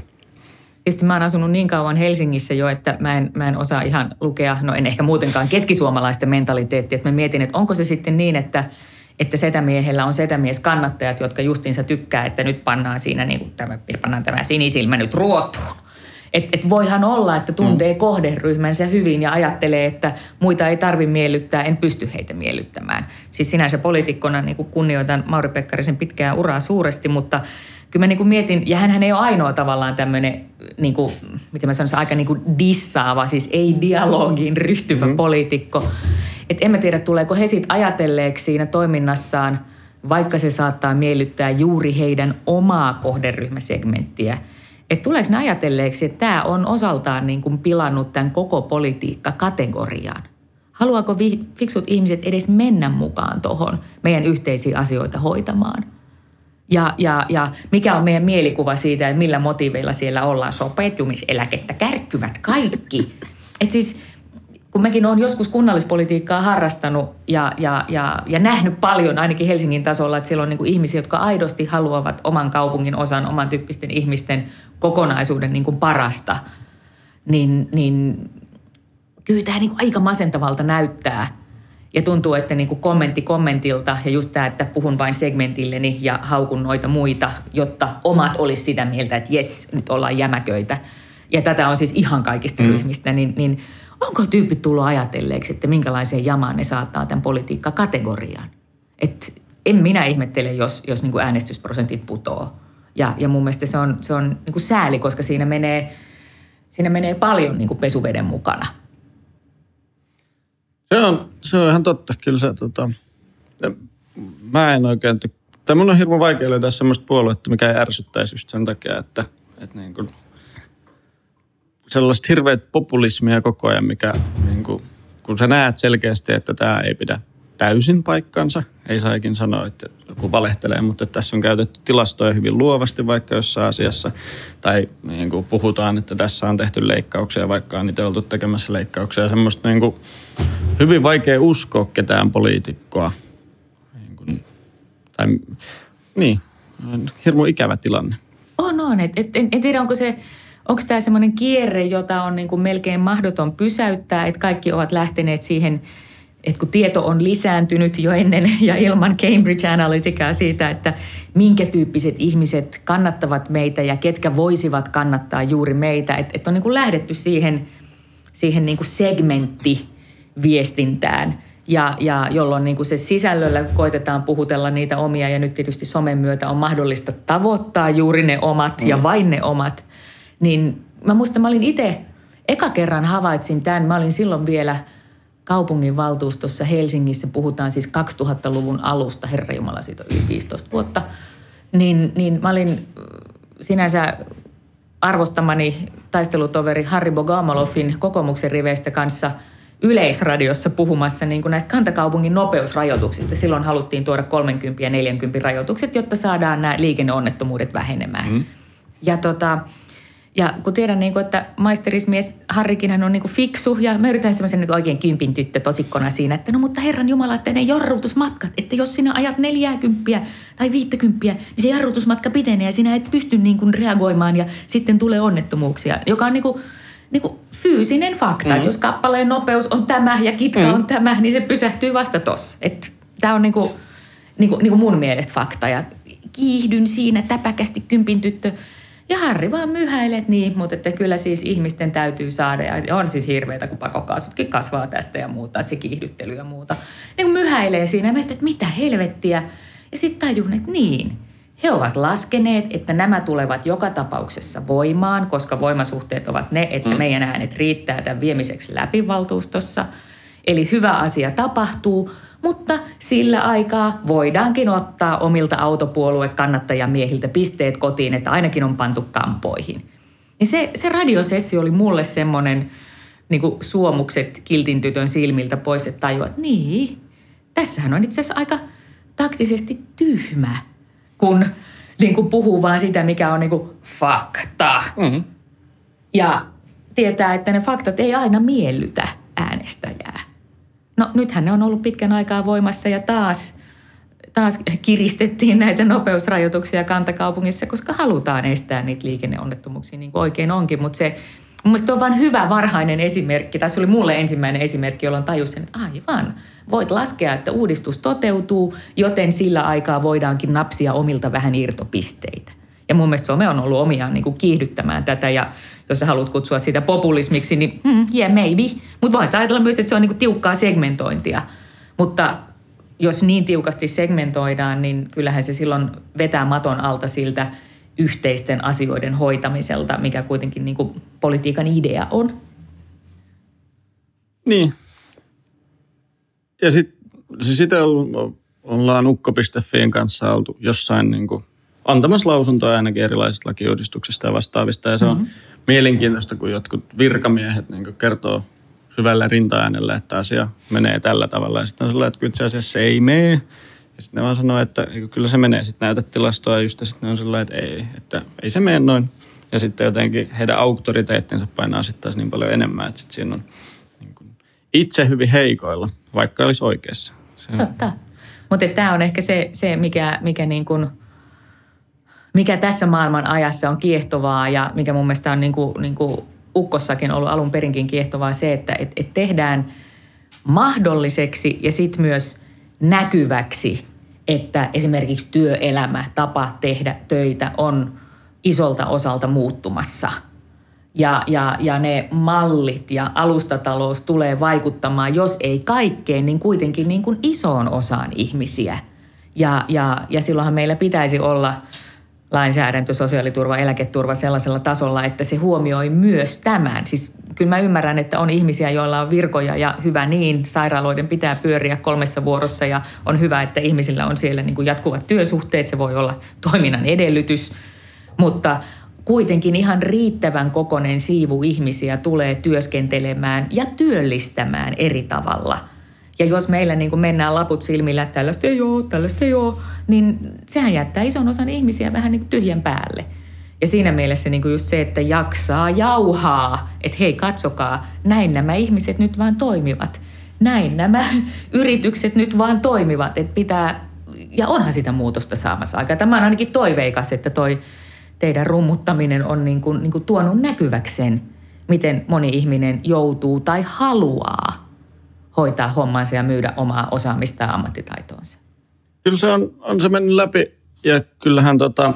Tietysti mä oon asunut niin kauan Helsingissä jo, että mä en, mä en osaa ihan lukea, no en ehkä muutenkaan keskisuomalaisten mentaliteettia, että mä mietin, että onko se sitten niin, että, että setämiehellä on setämies kannattajat, jotka justiinsa tykkää, että nyt pannaan siinä niin kuin tämä, pannaan tämä sinisilmä nyt ruotuun. Et, et voihan olla, että tuntee mm. kohderyhmänsä hyvin ja ajattelee, että muita ei tarvi miellyttää, en pysty heitä miellyttämään. Siis sinänsä poliitikkona niin kuin kunnioitan Mauri Pekkarisen pitkää uraa suuresti, mutta kyllä mä niin kuin mietin, ja hän ei ole ainoa tavallaan tämmöinen, niin kuin, miten mä sanoisin, aika niin kuin dissaava, siis ei dialogiin ryhtyvä mm. poliitikko. Että en mä tiedä, tuleeko he sitten ajatelleeksi siinä toiminnassaan, vaikka se saattaa miellyttää juuri heidän omaa kohderyhmäsegmenttiä, että tuleeko ne ajatelleeksi, että tämä on osaltaan niin kuin pilannut tämän koko politiikka-kategorian. Haluaako vi- fiksut ihmiset edes mennä mukaan tuohon meidän yhteisiä asioita hoitamaan? Ja, ja, ja mikä on meidän mielikuva siitä, että millä motiiveilla siellä ollaan sopeutumiseläkettä kärkkyvät kaikki. Et siis kun mäkin olen joskus kunnallispolitiikkaa harrastanut ja, ja, ja, ja nähnyt paljon ainakin Helsingin tasolla, että siellä on niin kuin ihmisiä, jotka aidosti haluavat oman kaupungin osan, oman tyyppisten ihmisten kokonaisuuden niin kuin parasta, niin, niin kyllä tämä niin kuin aika masentavalta näyttää. Ja tuntuu, että niin kuin kommentti kommentilta ja just tämä, että puhun vain segmentilleni ja haukun noita muita, jotta omat olisi sitä mieltä, että jes, nyt ollaan jämäköitä. Ja tätä on siis ihan kaikista mm. ryhmistä, niin, niin onko tyypit tullut ajatelleeksi, että minkälaiseen jamaan ne saattaa tämän politiikka-kategoriaan? Et en minä ihmettele, jos, jos niin kuin äänestysprosentit putoo. Ja, ja mun mielestä se on, se on niin kuin sääli, koska siinä menee, siinä menee paljon niin kuin pesuveden mukana. Se on, se on ihan totta. Kyllä se, tota, mä en oikein, tai mun on hirveän vaikea löytää semmoista puoluetta, mikä ei ärsyttäisi just sen takia, että, että niin kuin, sellaista hirveät populismia koko ajan, mikä niin kuin, kun sä näet selkeästi, että tämä ei pidä täysin paikkansa, ei saikin sanoa, että joku valehtelee, mutta tässä on käytetty tilastoja hyvin luovasti vaikka jossain asiassa, tai niin kuin puhutaan, että tässä on tehty leikkauksia, vaikka on itse oltu tekemässä leikkauksia, semmoista niin kuin, hyvin vaikea uskoa ketään poliitikkoa. Niin, kuin, tai, niin, hirmu ikävä tilanne. On, on. Et, et, en, en tiedä, onko se, onko tämä semmoinen kierre, jota on niin kuin melkein mahdoton pysäyttää, että kaikki ovat lähteneet siihen, että kun tieto on lisääntynyt jo ennen ja ilman Cambridge Analyticaa siitä, että minkä tyyppiset ihmiset kannattavat meitä ja ketkä voisivat kannattaa juuri meitä, että, että on niin kuin lähdetty siihen, siihen niin kuin segmenttiviestintään – ja, ja jolloin niin kuin se sisällöllä koitetaan puhutella niitä omia ja nyt tietysti somen myötä on mahdollista tavoittaa juuri ne omat mm. ja vain ne omat. Niin mä muistan, mä olin itse, eka kerran havaitsin tämän, mä olin silloin vielä kaupunginvaltuustossa Helsingissä, puhutaan siis 2000-luvun alusta, herra Jumala, siitä on yli 15 vuotta, niin, niin mä olin sinänsä arvostamani taistelutoveri Harri Bogomolofin kokoomuksen riveistä kanssa – yleisradiossa puhumassa niin kuin näistä kantakaupungin nopeusrajoituksista. Silloin haluttiin tuoda 30 ja 40 rajoitukset, jotta saadaan nämä liikenneonnettomuudet vähenemään. Mm. Ja, tota, ja kun tiedän, niin kuin, että maisterismies Harrikin on niin kuin fiksu ja mä yritän semmoisen niin oikein kympin tyttö tosikkona siinä, että no mutta herran Jumala, että ne jarrutusmatkat, että jos sinä ajat 40 tai 50, niin se jarrutusmatka pitenee ja sinä et pysty niin kuin reagoimaan ja sitten tulee onnettomuuksia, joka on niin kuin, niin kuin fyysinen fakta. Mm-hmm. jos kappaleen nopeus on tämä ja kitka mm-hmm. on tämä, niin se pysähtyy vasta tossa. Tämä on niinku, niinku, niinku mun mielestä fakta. Ja kiihdyn siinä täpäkästi kympin tyttö. Ja Harri vaan myhäilee, niin, mutta että kyllä siis ihmisten täytyy saada, ja on siis hirveitä, kun pakokaasutkin kasvaa tästä ja muuta, se kiihdyttely ja muuta. Niin myhäilee siinä, että mitä helvettiä. Ja sitten tajun, että niin, he ovat laskeneet, että nämä tulevat joka tapauksessa voimaan, koska voimasuhteet ovat ne, että mm. meidän äänet riittää tämän viemiseksi läpi valtuustossa. Eli hyvä asia tapahtuu, mutta sillä aikaa voidaankin ottaa omilta autopuolue kannattajamiehiltä pisteet kotiin, että ainakin on pantu kampoihin. Niin se, se radiosessio oli mulle semmoinen niin suomukset kiltin tytön silmiltä pois, että tajua, että niin, tässähän on itse asiassa aika taktisesti tyhmä kun niin kuin puhuu vaan sitä, mikä on niin kuin fakta. Mm-hmm. Ja tietää, että ne faktat ei aina miellytä äänestäjää. No nythän ne on ollut pitkän aikaa voimassa ja taas, taas kiristettiin näitä nopeusrajoituksia kantakaupungissa, koska halutaan estää niitä liikenneonnettomuuksia niin kuin oikein onkin. Mutta se mun mielestä on vain hyvä varhainen esimerkki. Tässä oli mulle ensimmäinen esimerkki, jolloin tajusin, että aivan – voit laskea, että uudistus toteutuu, joten sillä aikaa voidaankin napsia omilta vähän irtopisteitä. Ja mun mielestä some on ollut omiaan niin kuin kiihdyttämään tätä ja jos sä haluat kutsua sitä populismiksi, niin hmm, yeah, maybe. Mutta voisi ajatella myös, että se on niin kuin tiukkaa segmentointia. Mutta jos niin tiukasti segmentoidaan, niin kyllähän se silloin vetää maton alta siltä yhteisten asioiden hoitamiselta, mikä kuitenkin niin kuin politiikan idea on. Niin, ja sitten siis sitä ollaan ukko.fiin kanssa oltu jossain niin kuin antamassa lausuntoja ainakin erilaisista lakiuudistuksista ja vastaavista. Ja se on mm-hmm. Mielenkiintoista, kun jotkut virkamiehet niin kertoo syvällä rintaäänellä, että asia menee tällä tavalla. Ja sitten on sellainen, että itse asiassa se ei mene. Ja sitten ne vaan sanoo, että kyllä se menee. Sitten näytät tilastoa ja just sitten ne on sellainen, että ei, että ei se mene noin. Ja sitten jotenkin heidän auktoriteettinsa painaa sitten niin paljon enemmän, että sitten siinä on itse hyvin heikoilla, vaikka olisi oikeassa. Se. Totta. Mutta tämä on ehkä se, se mikä, mikä, niin kun, mikä tässä maailman ajassa on kiehtovaa ja mikä mun mielestä on niin kuin, niin kuin Ukkossakin ollut alun perinkin kiehtovaa se, että et, et tehdään mahdolliseksi ja sitten myös näkyväksi, että esimerkiksi työelämä, tapa tehdä töitä on isolta osalta muuttumassa – ja, ja, ja ne mallit ja alustatalous tulee vaikuttamaan, jos ei kaikkeen, niin kuitenkin niin kuin isoon osaan ihmisiä. Ja, ja, ja silloinhan meillä pitäisi olla lainsäädäntö, sosiaaliturva, eläketurva sellaisella tasolla, että se huomioi myös tämän. Siis kyllä mä ymmärrän, että on ihmisiä, joilla on virkoja ja hyvä niin, sairaaloiden pitää pyöriä kolmessa vuorossa ja on hyvä, että ihmisillä on siellä niin kuin jatkuvat työsuhteet, se voi olla toiminnan edellytys. Mutta kuitenkin ihan riittävän kokoinen siivu ihmisiä tulee työskentelemään ja työllistämään eri tavalla. Ja jos meillä niin kuin mennään laput silmillä, että tällaista ei ole, tällaista ei ole, niin sehän jättää ison osan ihmisiä vähän niin kuin tyhjän päälle. Ja siinä mielessä niin kuin just se, että jaksaa jauhaa, että hei katsokaa, näin nämä ihmiset nyt vaan toimivat. Näin nämä yritykset nyt vaan toimivat, että pitää, ja onhan sitä muutosta saamassa aikaa. Tämä on ainakin toiveikas, että toi teidän rummuttaminen on niin kuin, niin kuin tuonut näkyväksi sen, miten moni ihminen joutuu tai haluaa hoitaa hommansa ja myydä omaa osaamista ja ammattitaitoonsa. Kyllä se on, on se mennyt läpi ja kyllähän tota,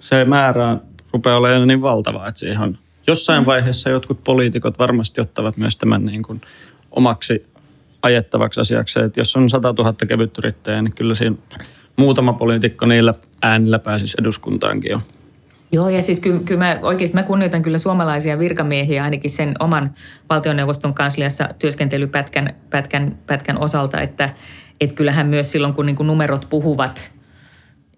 se määrä rupeaa olemaan niin valtava, että siihen on jossain mm. vaiheessa jotkut poliitikot varmasti ottavat myös tämän niin kuin omaksi ajettavaksi asiaksi. Että jos on 100 000 kevytyrittäjää, niin kyllä siinä muutama poliitikko niillä äänillä pääsisi eduskuntaankin jo. Joo, ja siis kyllä, kyllä mä, oikeasti mä kunnioitan kyllä suomalaisia virkamiehiä ainakin sen oman valtioneuvoston kansliassa työskentelypätkän pätkän, pätkän osalta, että et kyllähän myös silloin, kun niin numerot puhuvat,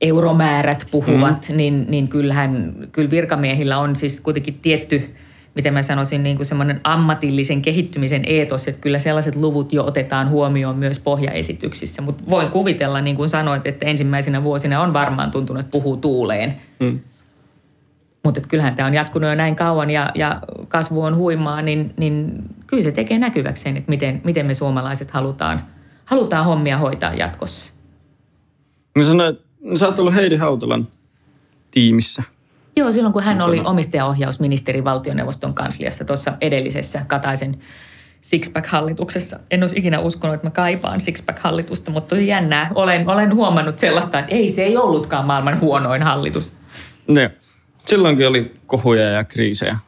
euromäärät puhuvat, mm. niin, niin kyllähän kyllä virkamiehillä on siis kuitenkin tietty, miten mä sanoisin, niin kuin semmoinen ammatillisen kehittymisen eetos, että kyllä sellaiset luvut jo otetaan huomioon myös pohjaesityksissä. Mutta voin kuvitella, niin kuin sanoit, että ensimmäisenä vuosina on varmaan tuntunut, että puhuu tuuleen. Mm. Mutta kyllähän tämä on jatkunut jo näin kauan ja, ja kasvu on huimaa, niin, niin kyllä se tekee näkyväksi sen, että miten, miten me suomalaiset halutaan, halutaan hommia hoitaa jatkossa. Mä sanoin, että sä oot ollut Heidi Hautalan tiimissä. Joo, silloin kun hän oli omistajaohjausministeri valtioneuvoston kansliassa tuossa edellisessä Kataisen Sixpack-hallituksessa. En olisi ikinä uskonut, että mä kaipaan Sixpack-hallitusta, mutta tosi jännää. Olen, olen huomannut sellaista, että ei se ei ollutkaan maailman huonoin hallitus. Ne. Silloinkin oli kohuja ja kriisejä.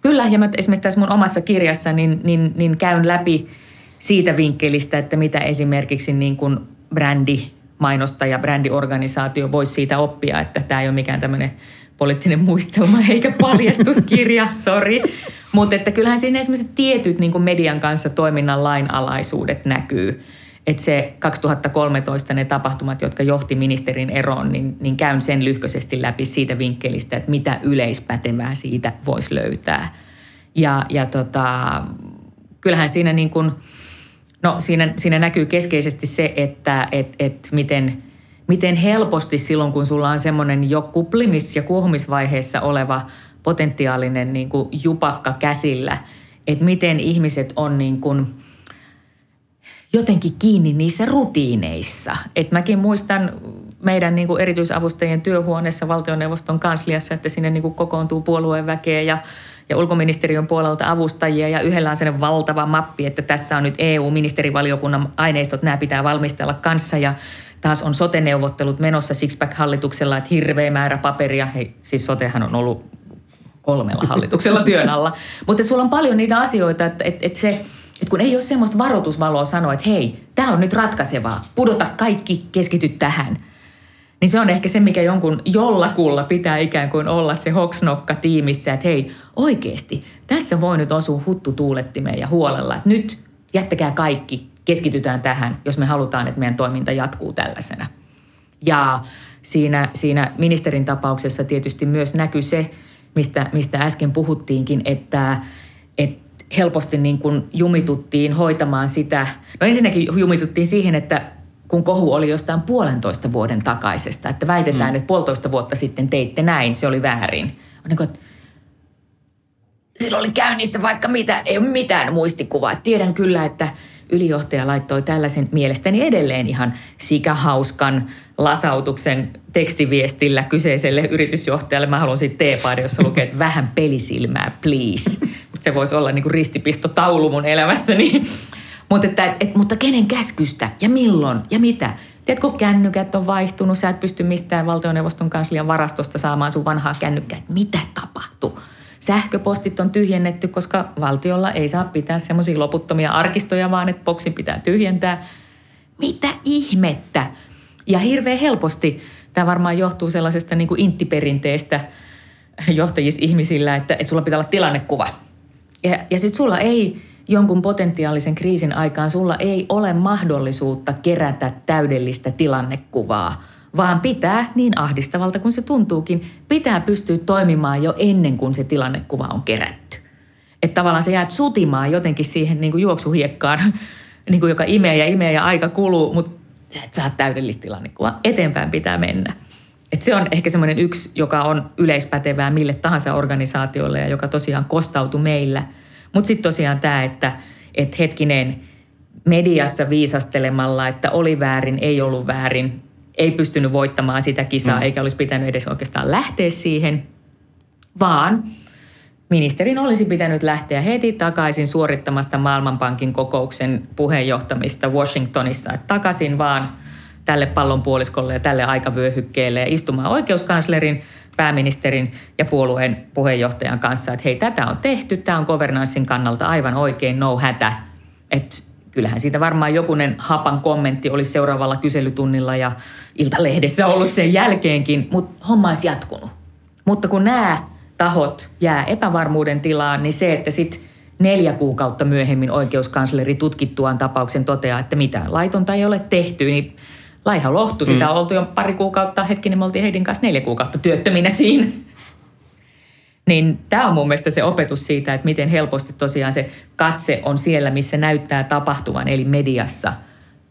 Kyllä, ja mä esimerkiksi tässä mun omassa kirjassa niin, niin, niin käyn läpi siitä vinkkelistä, että mitä esimerkiksi niin kuin brändi, mainosta ja brändiorganisaatio voisi siitä oppia, että tämä ei ole mikään tämmöinen poliittinen muistelma eikä paljastuskirja, sori. Mutta että kyllähän siinä esimerkiksi tietyt niin median kanssa toiminnan lainalaisuudet näkyy että se 2013 ne tapahtumat, jotka johti ministerin eroon, niin, niin käyn sen lyhköisesti läpi siitä vinkkelistä, että mitä yleispätevää siitä voisi löytää. Ja, ja tota, kyllähän siinä, niin kuin, no siinä, siinä näkyy keskeisesti se, että et, et miten, miten helposti silloin, kun sulla on semmoinen jo kuplimis- ja kuohumisvaiheessa oleva potentiaalinen niin kuin jupakka käsillä, että miten ihmiset on niin kuin – jotenkin kiinni niissä rutiineissa. Et mäkin muistan meidän niin kuin erityisavustajien työhuoneessa valtioneuvoston kansliassa, että sinne niin kuin kokoontuu puolueen väkeä ja, ja ulkoministeriön puolelta avustajia ja yhdellä on sellainen valtava mappi, että tässä on nyt EU-ministerivaliokunnan aineistot, nämä pitää valmistella kanssa ja taas on sote-neuvottelut menossa Sixpack-hallituksella, että hirveä määrä paperia. Hei, siis sotehan on ollut kolmella hallituksella työn alla. Mutta sulla on paljon niitä asioita, että, että, että se – että kun ei ole semmoista varoitusvaloa sanoa, että hei, tämä on nyt ratkaisevaa, pudota kaikki, keskity tähän. Niin se on ehkä se, mikä jonkun jollakulla pitää ikään kuin olla se hoksnokka tiimissä, että hei, oikeasti, tässä voi nyt osua huttu tuulettimeen ja huolella, että nyt jättäkää kaikki, keskitytään tähän, jos me halutaan, että meidän toiminta jatkuu tällaisena. Ja siinä, siinä ministerin tapauksessa tietysti myös näkyy se, mistä, mistä äsken puhuttiinkin, että, että helposti niin kuin jumituttiin hoitamaan sitä. No ensinnäkin jumituttiin siihen, että kun kohu oli jostain puolentoista vuoden takaisesta, että väitetään, mm. että puolitoista vuotta sitten teitte näin, se oli väärin. On niin kuin, että silloin oli käynnissä vaikka mitä, ei ole mitään muistikuvaa. Tiedän kyllä, että ylijohtaja laittoi tällaisen mielestäni edelleen ihan sikahauskan lasautuksen tekstiviestillä kyseiselle yritysjohtajalle. Mä haluan siitä teepaari, jossa lukee, että vähän pelisilmää, please. Mutta se voisi olla niinku ristipisto taulu mun elämässäni. Mutta, että, et, mutta kenen käskystä ja milloin ja mitä? Tiedätkö, kännykät on vaihtunut, sä et pysty mistään valtioneuvoston kanslian varastosta saamaan sun vanhaa kännykkää. Mitä tapahtuu? Sähköpostit on tyhjennetty, koska valtiolla ei saa pitää semmoisia loputtomia arkistoja, vaan että boksin pitää tyhjentää. Mitä ihmettä? Ja hirveän helposti tämä varmaan johtuu sellaisesta niin kuin inttiperinteestä johtajissa ihmisillä, että, että sulla pitää olla tilannekuva. Ja, ja sitten sulla ei jonkun potentiaalisen kriisin aikaan, sulla ei ole mahdollisuutta kerätä täydellistä tilannekuvaa – vaan pitää, niin ahdistavalta kuin se tuntuukin, pitää pystyä toimimaan jo ennen kuin se tilannekuva on kerätty. Että tavallaan sä jäät sutimaan jotenkin siihen niin kuin juoksuhiekkaan, niin kuin joka imee ja imee ja aika kuluu, mutta sä et saa täydellistä tilannekuvaa. Eteenpäin pitää mennä. Et se on ehkä semmoinen yksi, joka on yleispätevää mille tahansa organisaatiolle ja joka tosiaan kostautui meillä. Mutta sitten tosiaan tämä, että et hetkinen, mediassa viisastelemalla, että oli väärin, ei ollut väärin, ei pystynyt voittamaan sitä kisaa, mm. eikä olisi pitänyt edes oikeastaan lähteä siihen. vaan ministerin olisi pitänyt lähteä heti takaisin suorittamasta Maailmanpankin kokouksen puheenjohtamista Washingtonissa. Että takaisin vaan tälle pallonpuoliskolle ja tälle aikavyöhykkeelle ja istumaan oikeuskanslerin, pääministerin ja puolueen puheenjohtajan kanssa, että hei, tätä on tehty, tämä on governanssin kannalta aivan oikein, no hätä. Että kyllähän siitä varmaan jokunen hapan kommentti olisi seuraavalla kyselytunnilla ja Iltalehdessä ollut sen jälkeenkin, mutta homma olisi jatkunut. Mutta kun nämä tahot jää epävarmuuden tilaan, niin se, että sitten neljä kuukautta myöhemmin oikeuskansleri tutkittuaan tapauksen toteaa, että mitään laitonta ei ole tehty, niin laiha lohtu. Sitä mm. on oltu jo pari kuukautta. Hetkinen, me oltiin Heidin kanssa neljä kuukautta työttöminä siinä. Niin tämä on mun mielestä se opetus siitä, että miten helposti tosiaan se katse on siellä, missä näyttää tapahtuvan, eli mediassa,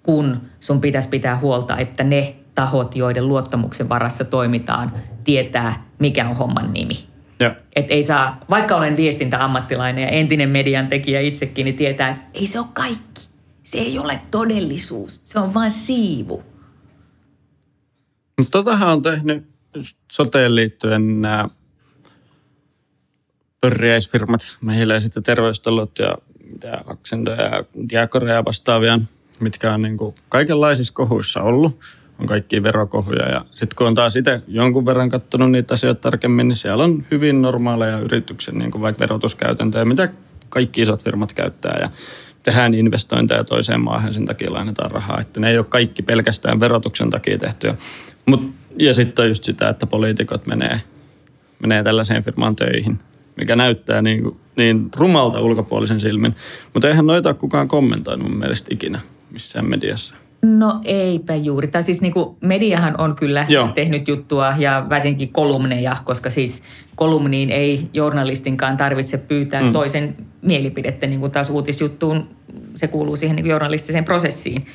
kun sun pitäisi pitää huolta, että ne tahot, joiden luottamuksen varassa toimitaan, tietää, mikä on homman nimi. Ja. Et ei saa, vaikka olen viestintäammattilainen ja entinen median tekijä itsekin, niin tietää, että ei se ole kaikki. Se ei ole todellisuus. Se on vain siivu. Mutta totahan on tehnyt soteen liittyen nämä pörriäisfirmat, mehiläiset ja terveystalot ja mitä ja Diakorea vastaavia, mitkä on niin kuin kaikenlaisissa kohuissa ollut. On kaikki verokohuja ja sitten kun on taas itse jonkun verran katsonut niitä asioita tarkemmin, niin siellä on hyvin normaaleja yrityksen niin kuin vaikka verotuskäytäntöjä, mitä kaikki isot firmat käyttää ja tehdään investointeja toiseen maahan, sen takia lainataan rahaa. Että ne ei ole kaikki pelkästään verotuksen takia tehtyä. Mut, ja sitten on just sitä, että poliitikot menee, menee tällaiseen firmaan töihin, mikä näyttää niin, kuin, niin rumalta ulkopuolisen silmin. Mutta eihän noita ole kukaan kommentoinut mun mielestä ikinä missään mediassa. No eipä juuri. Tai siis niin kuin mediahan on kyllä Joo. tehnyt juttua ja väsinkin kolumneja, koska siis kolumniin ei journalistinkaan tarvitse pyytää mm. toisen mielipidettä, niin kuin taas uutisjuttuun se kuuluu siihen niin journalistiseen prosessiin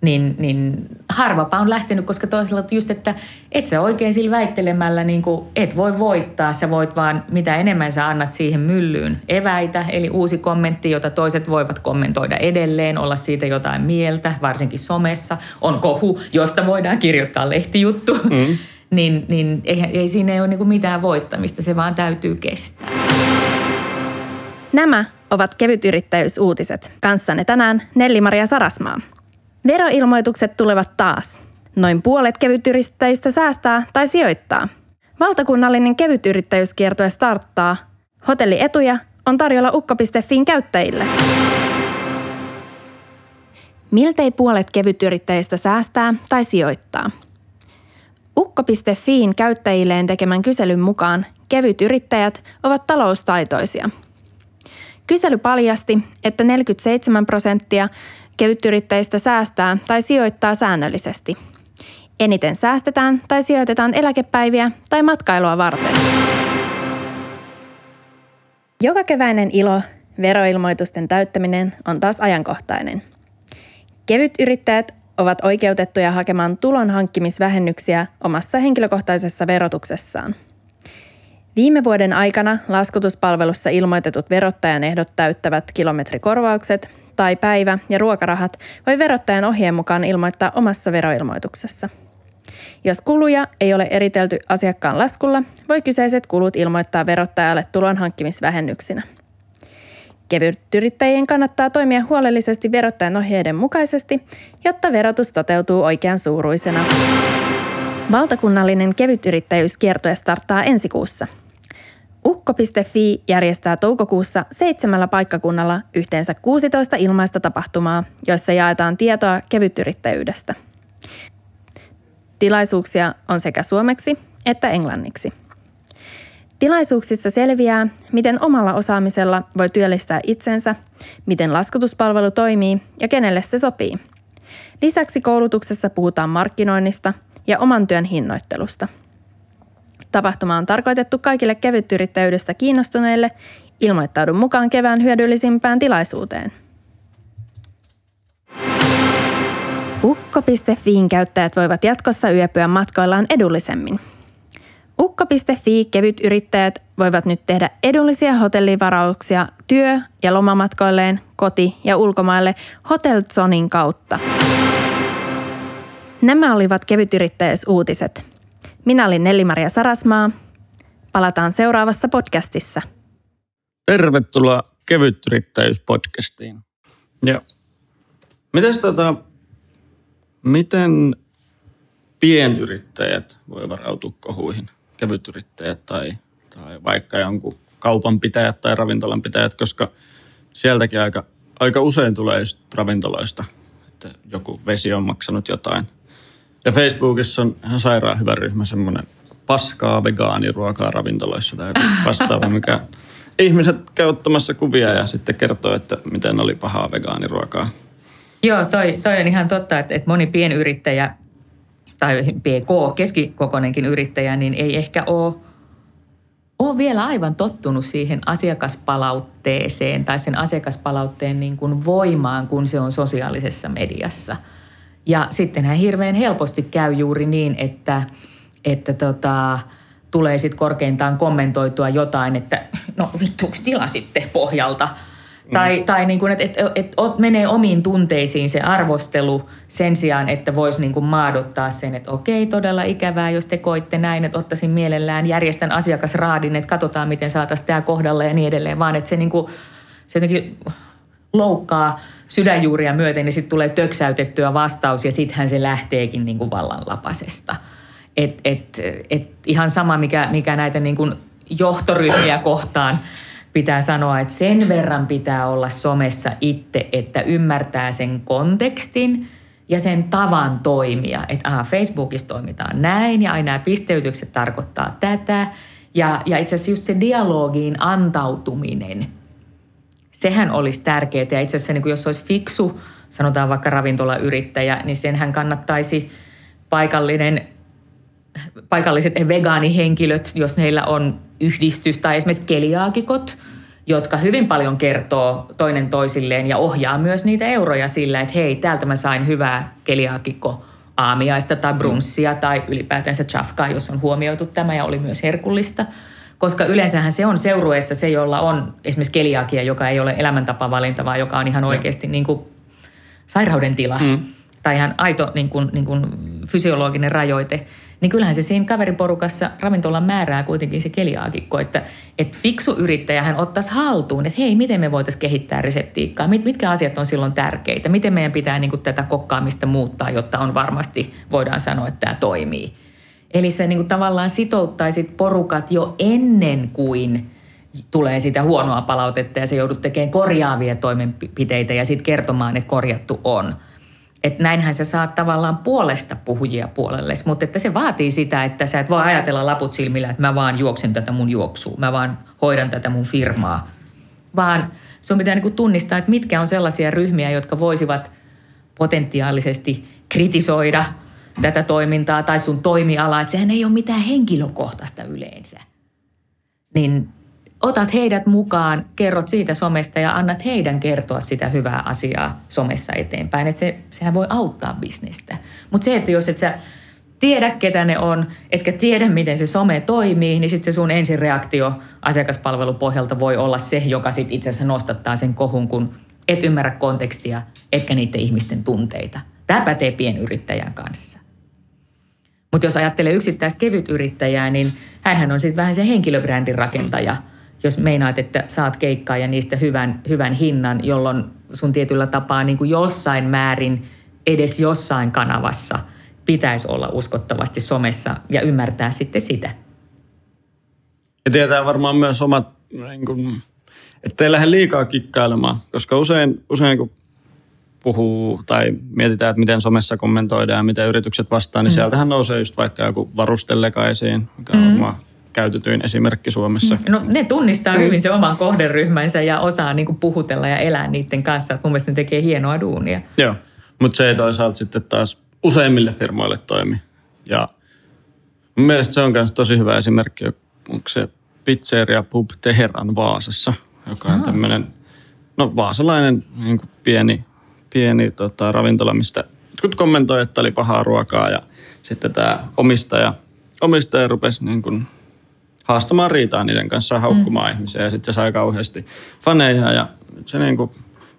niin, niin harvapa on lähtenyt, koska toisaalta just, että et sä oikein sillä väittelemällä niin kuin, et voi voittaa, sä voit vaan mitä enemmän sä annat siihen myllyyn eväitä, eli uusi kommentti, jota toiset voivat kommentoida edelleen, olla siitä jotain mieltä, varsinkin somessa, on kohu, josta voidaan kirjoittaa lehtijuttu, mm. niin, niin ei, ei siinä ei ole niin kuin mitään voittamista, se vaan täytyy kestää. Nämä ovat kevytyrittäjyysuutiset. Kanssanne tänään Nelli-Maria Sarasmaa. Veroilmoitukset tulevat taas. Noin puolet kevytyrittäjistä säästää tai sijoittaa. Valtakunnallinen kevytyrittäjyyskiertue starttaa. Hotellietuja on tarjolla ukko.fiin käyttäjille. Miltei puolet kevytyrittäjistä säästää tai sijoittaa. Ukko.fiin käyttäjilleen tekemän kyselyn mukaan kevytyrittäjät ovat taloustaitoisia. Kysely paljasti, että 47 prosenttia Kevytyrittäjistä säästää tai sijoittaa säännöllisesti. Eniten säästetään tai sijoitetaan eläkepäiviä tai matkailua varten. Joka keväinen ilo, veroilmoitusten täyttäminen on taas ajankohtainen. Kevyt yrittäjät ovat oikeutettuja hakemaan tulon hankkimisvähennyksiä omassa henkilökohtaisessa verotuksessaan. Viime vuoden aikana laskutuspalvelussa ilmoitetut verottajan ehdot täyttävät kilometrikorvaukset tai päivä- ja ruokarahat voi verottajan ohjeen mukaan ilmoittaa omassa veroilmoituksessa. Jos kuluja ei ole eritelty asiakkaan laskulla, voi kyseiset kulut ilmoittaa verottajalle tulon hankkimisvähennyksinä. Kevytyrittäjien kannattaa toimia huolellisesti verottajan ohjeiden mukaisesti, jotta verotus toteutuu oikean suuruisena. Valtakunnallinen kevytyrittäjyyskiertue starttaa ensi kuussa – Ukko.fi järjestää toukokuussa seitsemällä paikkakunnalla yhteensä 16 ilmaista tapahtumaa, joissa jaetaan tietoa kevytyrittäjyydestä. Tilaisuuksia on sekä suomeksi että englanniksi. Tilaisuuksissa selviää, miten omalla osaamisella voi työllistää itsensä, miten laskutuspalvelu toimii ja kenelle se sopii. Lisäksi koulutuksessa puhutaan markkinoinnista ja oman työn hinnoittelusta – Tapahtuma on tarkoitettu kaikille kevytyrittäjyydestä kiinnostuneille. Ilmoittaudu mukaan kevään hyödyllisimpään tilaisuuteen. Ukko.fiin käyttäjät voivat jatkossa yöpyä matkoillaan edullisemmin. Ukko.fi kevyt yrittäjät voivat nyt tehdä edullisia hotellivarauksia työ- ja lomamatkoilleen koti- ja ulkomaille Hotelzonin kautta. Nämä olivat kevytyrittäjyysuutiset. Minä olin Nelli-Maria Sarasmaa. Palataan seuraavassa podcastissa. Tervetuloa kevytyrittäjyyspodcastiin. Ja mites tota, miten pienyrittäjät voi varautua kohuihin? Kevytyrittäjät tai, tai vaikka jonkun kaupanpitäjät tai ravintolanpitäjät, koska sieltäkin aika, aika usein tulee just ravintoloista, että joku vesi on maksanut jotain. Ja Facebookissa on ihan sairaan hyvä ryhmä, semmoinen paskaa vegaaniruokaa ravintoloissa tai vastaava, mikä ihmiset käy ottamassa kuvia ja sitten kertoo, että miten oli pahaa vegaaniruokaa. Joo, toi, toi on ihan totta, että, että moni pienyrittäjä tai PK, keskikokoinenkin yrittäjä, niin ei ehkä ole, ole vielä aivan tottunut siihen asiakaspalautteeseen tai sen asiakaspalautteen niin kuin voimaan, kun se on sosiaalisessa mediassa. Ja sittenhän hirveän helposti käy juuri niin, että, että tota, tulee sitten korkeintaan kommentoitua jotain, että no vittuuks tilasitte pohjalta – tai, mm. tai niin kuin, että, että, että menee omiin tunteisiin se arvostelu sen sijaan, että voisi niin kuin maadottaa sen, että okei, todella ikävää, jos te koitte näin, että ottaisin mielellään, järjestän asiakasraadin, että katsotaan, miten saataisiin tämä kohdalla ja niin edelleen, vaan että se, niin kuin, se jotenkin loukkaa sydänjuuria myöten, niin sitten tulee töksäytettyä vastaus ja sittenhän se lähteekin niin kuin vallanlapasesta. Et, et, et ihan sama, mikä, mikä näitä niin kuin johtoryhmiä kohtaan – pitää sanoa, että sen verran pitää olla somessa itse, että ymmärtää sen kontekstin ja sen tavan toimia. Että aha, Facebookissa toimitaan näin ja aina pisteytykset tarkoittaa tätä. Ja, ja itse asiassa just se dialogiin antautuminen, sehän olisi tärkeää. Ja itse asiassa niin jos olisi fiksu, sanotaan vaikka ravintolayrittäjä, niin senhän kannattaisi paikallinen paikalliset vegaanihenkilöt, jos heillä on yhdistys tai esimerkiksi keliaakikot, jotka hyvin paljon kertoo toinen toisilleen ja ohjaa myös niitä euroja sillä, että hei, täältä mä sain hyvää keliaakikko aamiaista tai brunssia tai ylipäätänsä chafkaa, jos on huomioitu tämä ja oli myös herkullista. Koska yleensähän se on seurueessa se, jolla on esimerkiksi keliakia, joka ei ole elämäntapavalinta, vaan joka on ihan oikeasti niin kuin sairauden tila. Mm. Tai ihan aito niin kuin, niin kuin fysiologinen rajoite niin kyllähän se siinä kaveriporukassa ravintolan määrää kuitenkin se keliaakikko, että, että fiksu yrittäjä hän ottaisi haltuun, että hei, miten me voitaisiin kehittää reseptiikkaa, mit, mitkä asiat on silloin tärkeitä, miten meidän pitää niin kuin tätä kokkaamista muuttaa, jotta on varmasti, voidaan sanoa, että tämä toimii. Eli se niin kuin tavallaan sitouttaisit porukat jo ennen kuin tulee sitä huonoa palautetta ja se joudut tekemään korjaavia toimenpiteitä ja sitten kertomaan, että korjattu on – että näinhän sä saat tavallaan puolesta puhujia puolelle, mutta että se vaatii sitä, että sä et voi ajatella laput silmillä, että mä vaan juoksen tätä mun juoksua, mä vaan hoidan tätä mun firmaa. Vaan sun pitää niin tunnistaa, että mitkä on sellaisia ryhmiä, jotka voisivat potentiaalisesti kritisoida tätä toimintaa tai sun toimialaa, että sehän ei ole mitään henkilökohtaista yleensä. Niin otat heidät mukaan, kerrot siitä somesta ja annat heidän kertoa sitä hyvää asiaa somessa eteenpäin. Että se, sehän voi auttaa bisnestä. Mutta se, että jos et sä tiedä, ketä ne on, etkä tiedä, miten se some toimii, niin sitten se sun ensireaktio asiakaspalvelupohjalta voi olla se, joka sitten itse asiassa nostattaa sen kohun, kun et ymmärrä kontekstia, etkä niiden ihmisten tunteita. Tämä pätee pienyrittäjän kanssa. Mutta jos ajattelee yksittäistä kevytyrittäjää, niin hän on sitten vähän se henkilöbrändin rakentaja – jos meinaat, että saat keikkaa ja niistä hyvän, hyvän hinnan, jolloin sun tietyllä tapaa niin kuin jossain määrin edes jossain kanavassa pitäisi olla uskottavasti somessa ja ymmärtää sitten sitä. Ja tietää varmaan myös omat, niin kuin, ettei lähde liikaa kikkailemaan, koska usein, usein kun puhuu tai mietitään, että miten somessa kommentoidaan ja miten yritykset vastaa, niin mm. sieltähän nousee just vaikka joku varustelleka esiin, mikä on mm käytetyin esimerkki Suomessa. No ne tunnistaa hyvin se oman kohderyhmänsä ja osaa niin kuin puhutella ja elää niiden kanssa. Mun mielestä ne tekee hienoa duunia. Joo, mutta se ei toisaalta sitten taas useimmille firmoille toimi. Ja mun mielestä se on myös tosi hyvä esimerkki, onko se Pizzeria Pub Teheran Vaasassa, joka on tämmöinen, no vaasalainen niin pieni, pieni tota, ravintola, mistä jotkut kommentoi, että oli pahaa ruokaa ja sitten tämä omistaja, omistaja rupesi niin kuin haastamaan riitaa niiden kanssa, haukkumaan mm. ihmisiä ja sitten se sai kauheasti faneja ja se niin kuin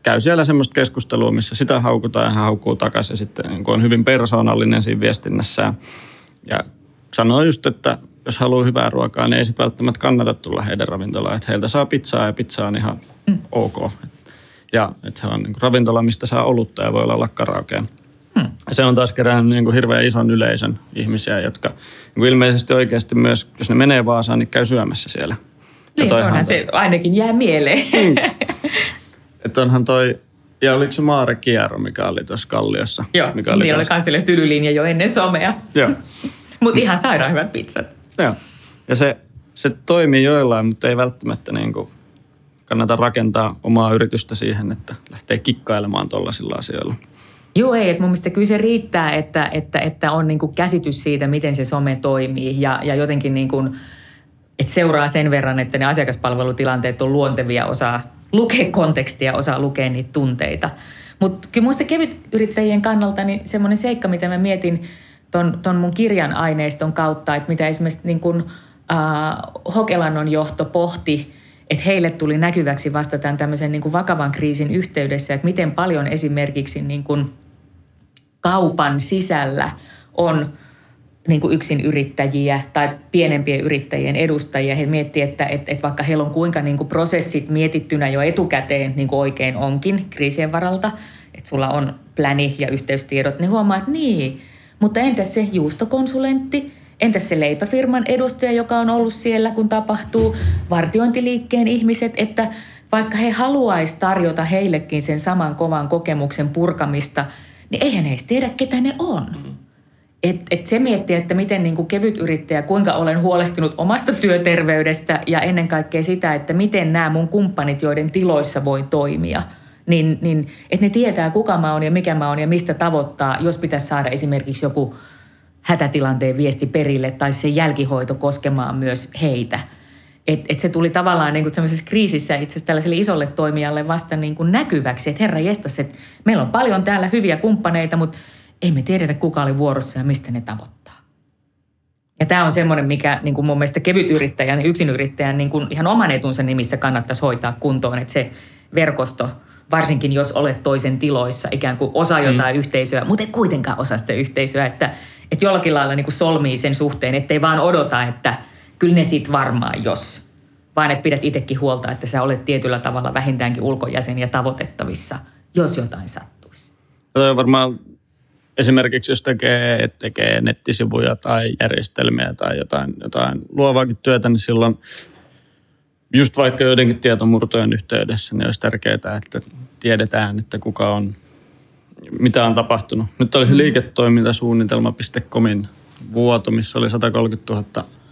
käy siellä semmoista keskustelua, missä sitä haukutaan ja hän haukkuu takaisin ja sitten niin kuin on hyvin persoonallinen siinä viestinnässä ja sanoo just, että jos haluaa hyvää ruokaa, niin ei sitten välttämättä kannata tulla heidän ravintolaan. Että heiltä saa pizzaa ja pizza on ihan mm. ok. Ja että se on niin kuin ravintola, mistä saa olutta ja voi olla karaokea. Hmm. Ja se on taas kerännyt niin kuin hirveän ison yleisön ihmisiä, jotka niin kuin ilmeisesti oikeasti myös, jos ne menee Vaasaan, niin käy syömässä siellä. Niin, onhan se ainakin jää mieleen. Mm. että onhan toi, ja oliko se Maare Kierro, mikä oli tuossa Kalliossa? Joo, mikä oli niin oli kans sille tylylinja jo ennen somea. Joo. Mutta ihan sairaan hyvät pizzat. Joo. Ja se, se toimii joillain, mutta ei välttämättä niin kuin kannata rakentaa omaa yritystä siihen, että lähtee kikkailemaan tuollaisilla asioilla. Joo, ei. Että mun mielestä kyllä se riittää, että, että, että on niin kuin käsitys siitä, miten se some toimii ja, ja jotenkin niin kuin, että seuraa sen verran, että ne asiakaspalvelutilanteet on luontevia, osaa lukea kontekstia, osaa lukea niitä tunteita. Mutta kyllä muista kevytyrittäjien kannalta niin semmoinen seikka, mitä mä mietin ton, ton mun kirjan aineiston kautta, että mitä esimerkiksi niin kun, äh, Hokelannon johto pohti, että heille tuli näkyväksi vasta tämän tämmöisen niin kuin vakavan kriisin yhteydessä, että miten paljon esimerkiksi niin kuin kaupan sisällä on niin kuin yksin yrittäjiä tai pienempien yrittäjien edustajia. He miettivät, että, että, että vaikka heillä on kuinka niin kuin prosessit mietittynä jo etukäteen, niin kuin oikein onkin kriisien varalta, että sulla on pläni ja yhteystiedot, niin huomaa, että niin, mutta entäs se juustokonsulentti, entäs se leipäfirman edustaja, joka on ollut siellä, kun tapahtuu vartiointiliikkeen ihmiset, että vaikka he haluaisi tarjota heillekin sen saman kovan kokemuksen purkamista, niin eihän he tiedä, ketä ne on. Mm. Et, et se miettii, että miten niin kuin kevyt yrittäjä, kuinka olen huolehtinut omasta työterveydestä ja ennen kaikkea sitä, että miten nämä mun kumppanit, joiden tiloissa voi toimia, niin, niin että ne tietää, kuka mä oon ja mikä mä oon ja mistä tavoittaa, jos pitäisi saada esimerkiksi joku hätätilanteen viesti perille tai se jälkihoito koskemaan myös heitä. Et, et se tuli tavallaan niin kuin kriisissä itse asiassa tällaiselle isolle toimijalle vasta niin kuin näkyväksi, että herra jestas, että meillä on paljon täällä hyviä kumppaneita, mutta ei me tiedetä, kuka oli vuorossa ja mistä ne tavoittaa. Ja tämä on semmoinen, mikä niin kuin mun mielestä kevytyrittäjän ja yksinyrittäjän niin kuin ihan oman etunsa nimissä kannattaisi hoitaa kuntoon, että se verkosto, varsinkin jos olet toisen tiloissa, ikään kuin osa mm. jotain mm. yhteisöä, mutta et kuitenkaan osa sitä yhteisöä, että, että jollakin lailla niin kuin solmii sen suhteen, ettei vaan odota, että kyllä ne sit varmaan jos, vaan että pidät itsekin huolta, että sä olet tietyllä tavalla vähintäänkin ulkojäsen ja tavoitettavissa, jos jotain sattuisi. Varmaan esimerkiksi jos tekee, tekee nettisivuja tai järjestelmiä tai jotain, jotain luovaakin työtä, niin silloin just vaikka joidenkin tietomurtojen yhteydessä, niin olisi tärkeää, että tiedetään, että kuka on, mitä on tapahtunut. Nyt oli se mm. liiketoimintasuunnitelma.comin vuoto, missä oli 130 000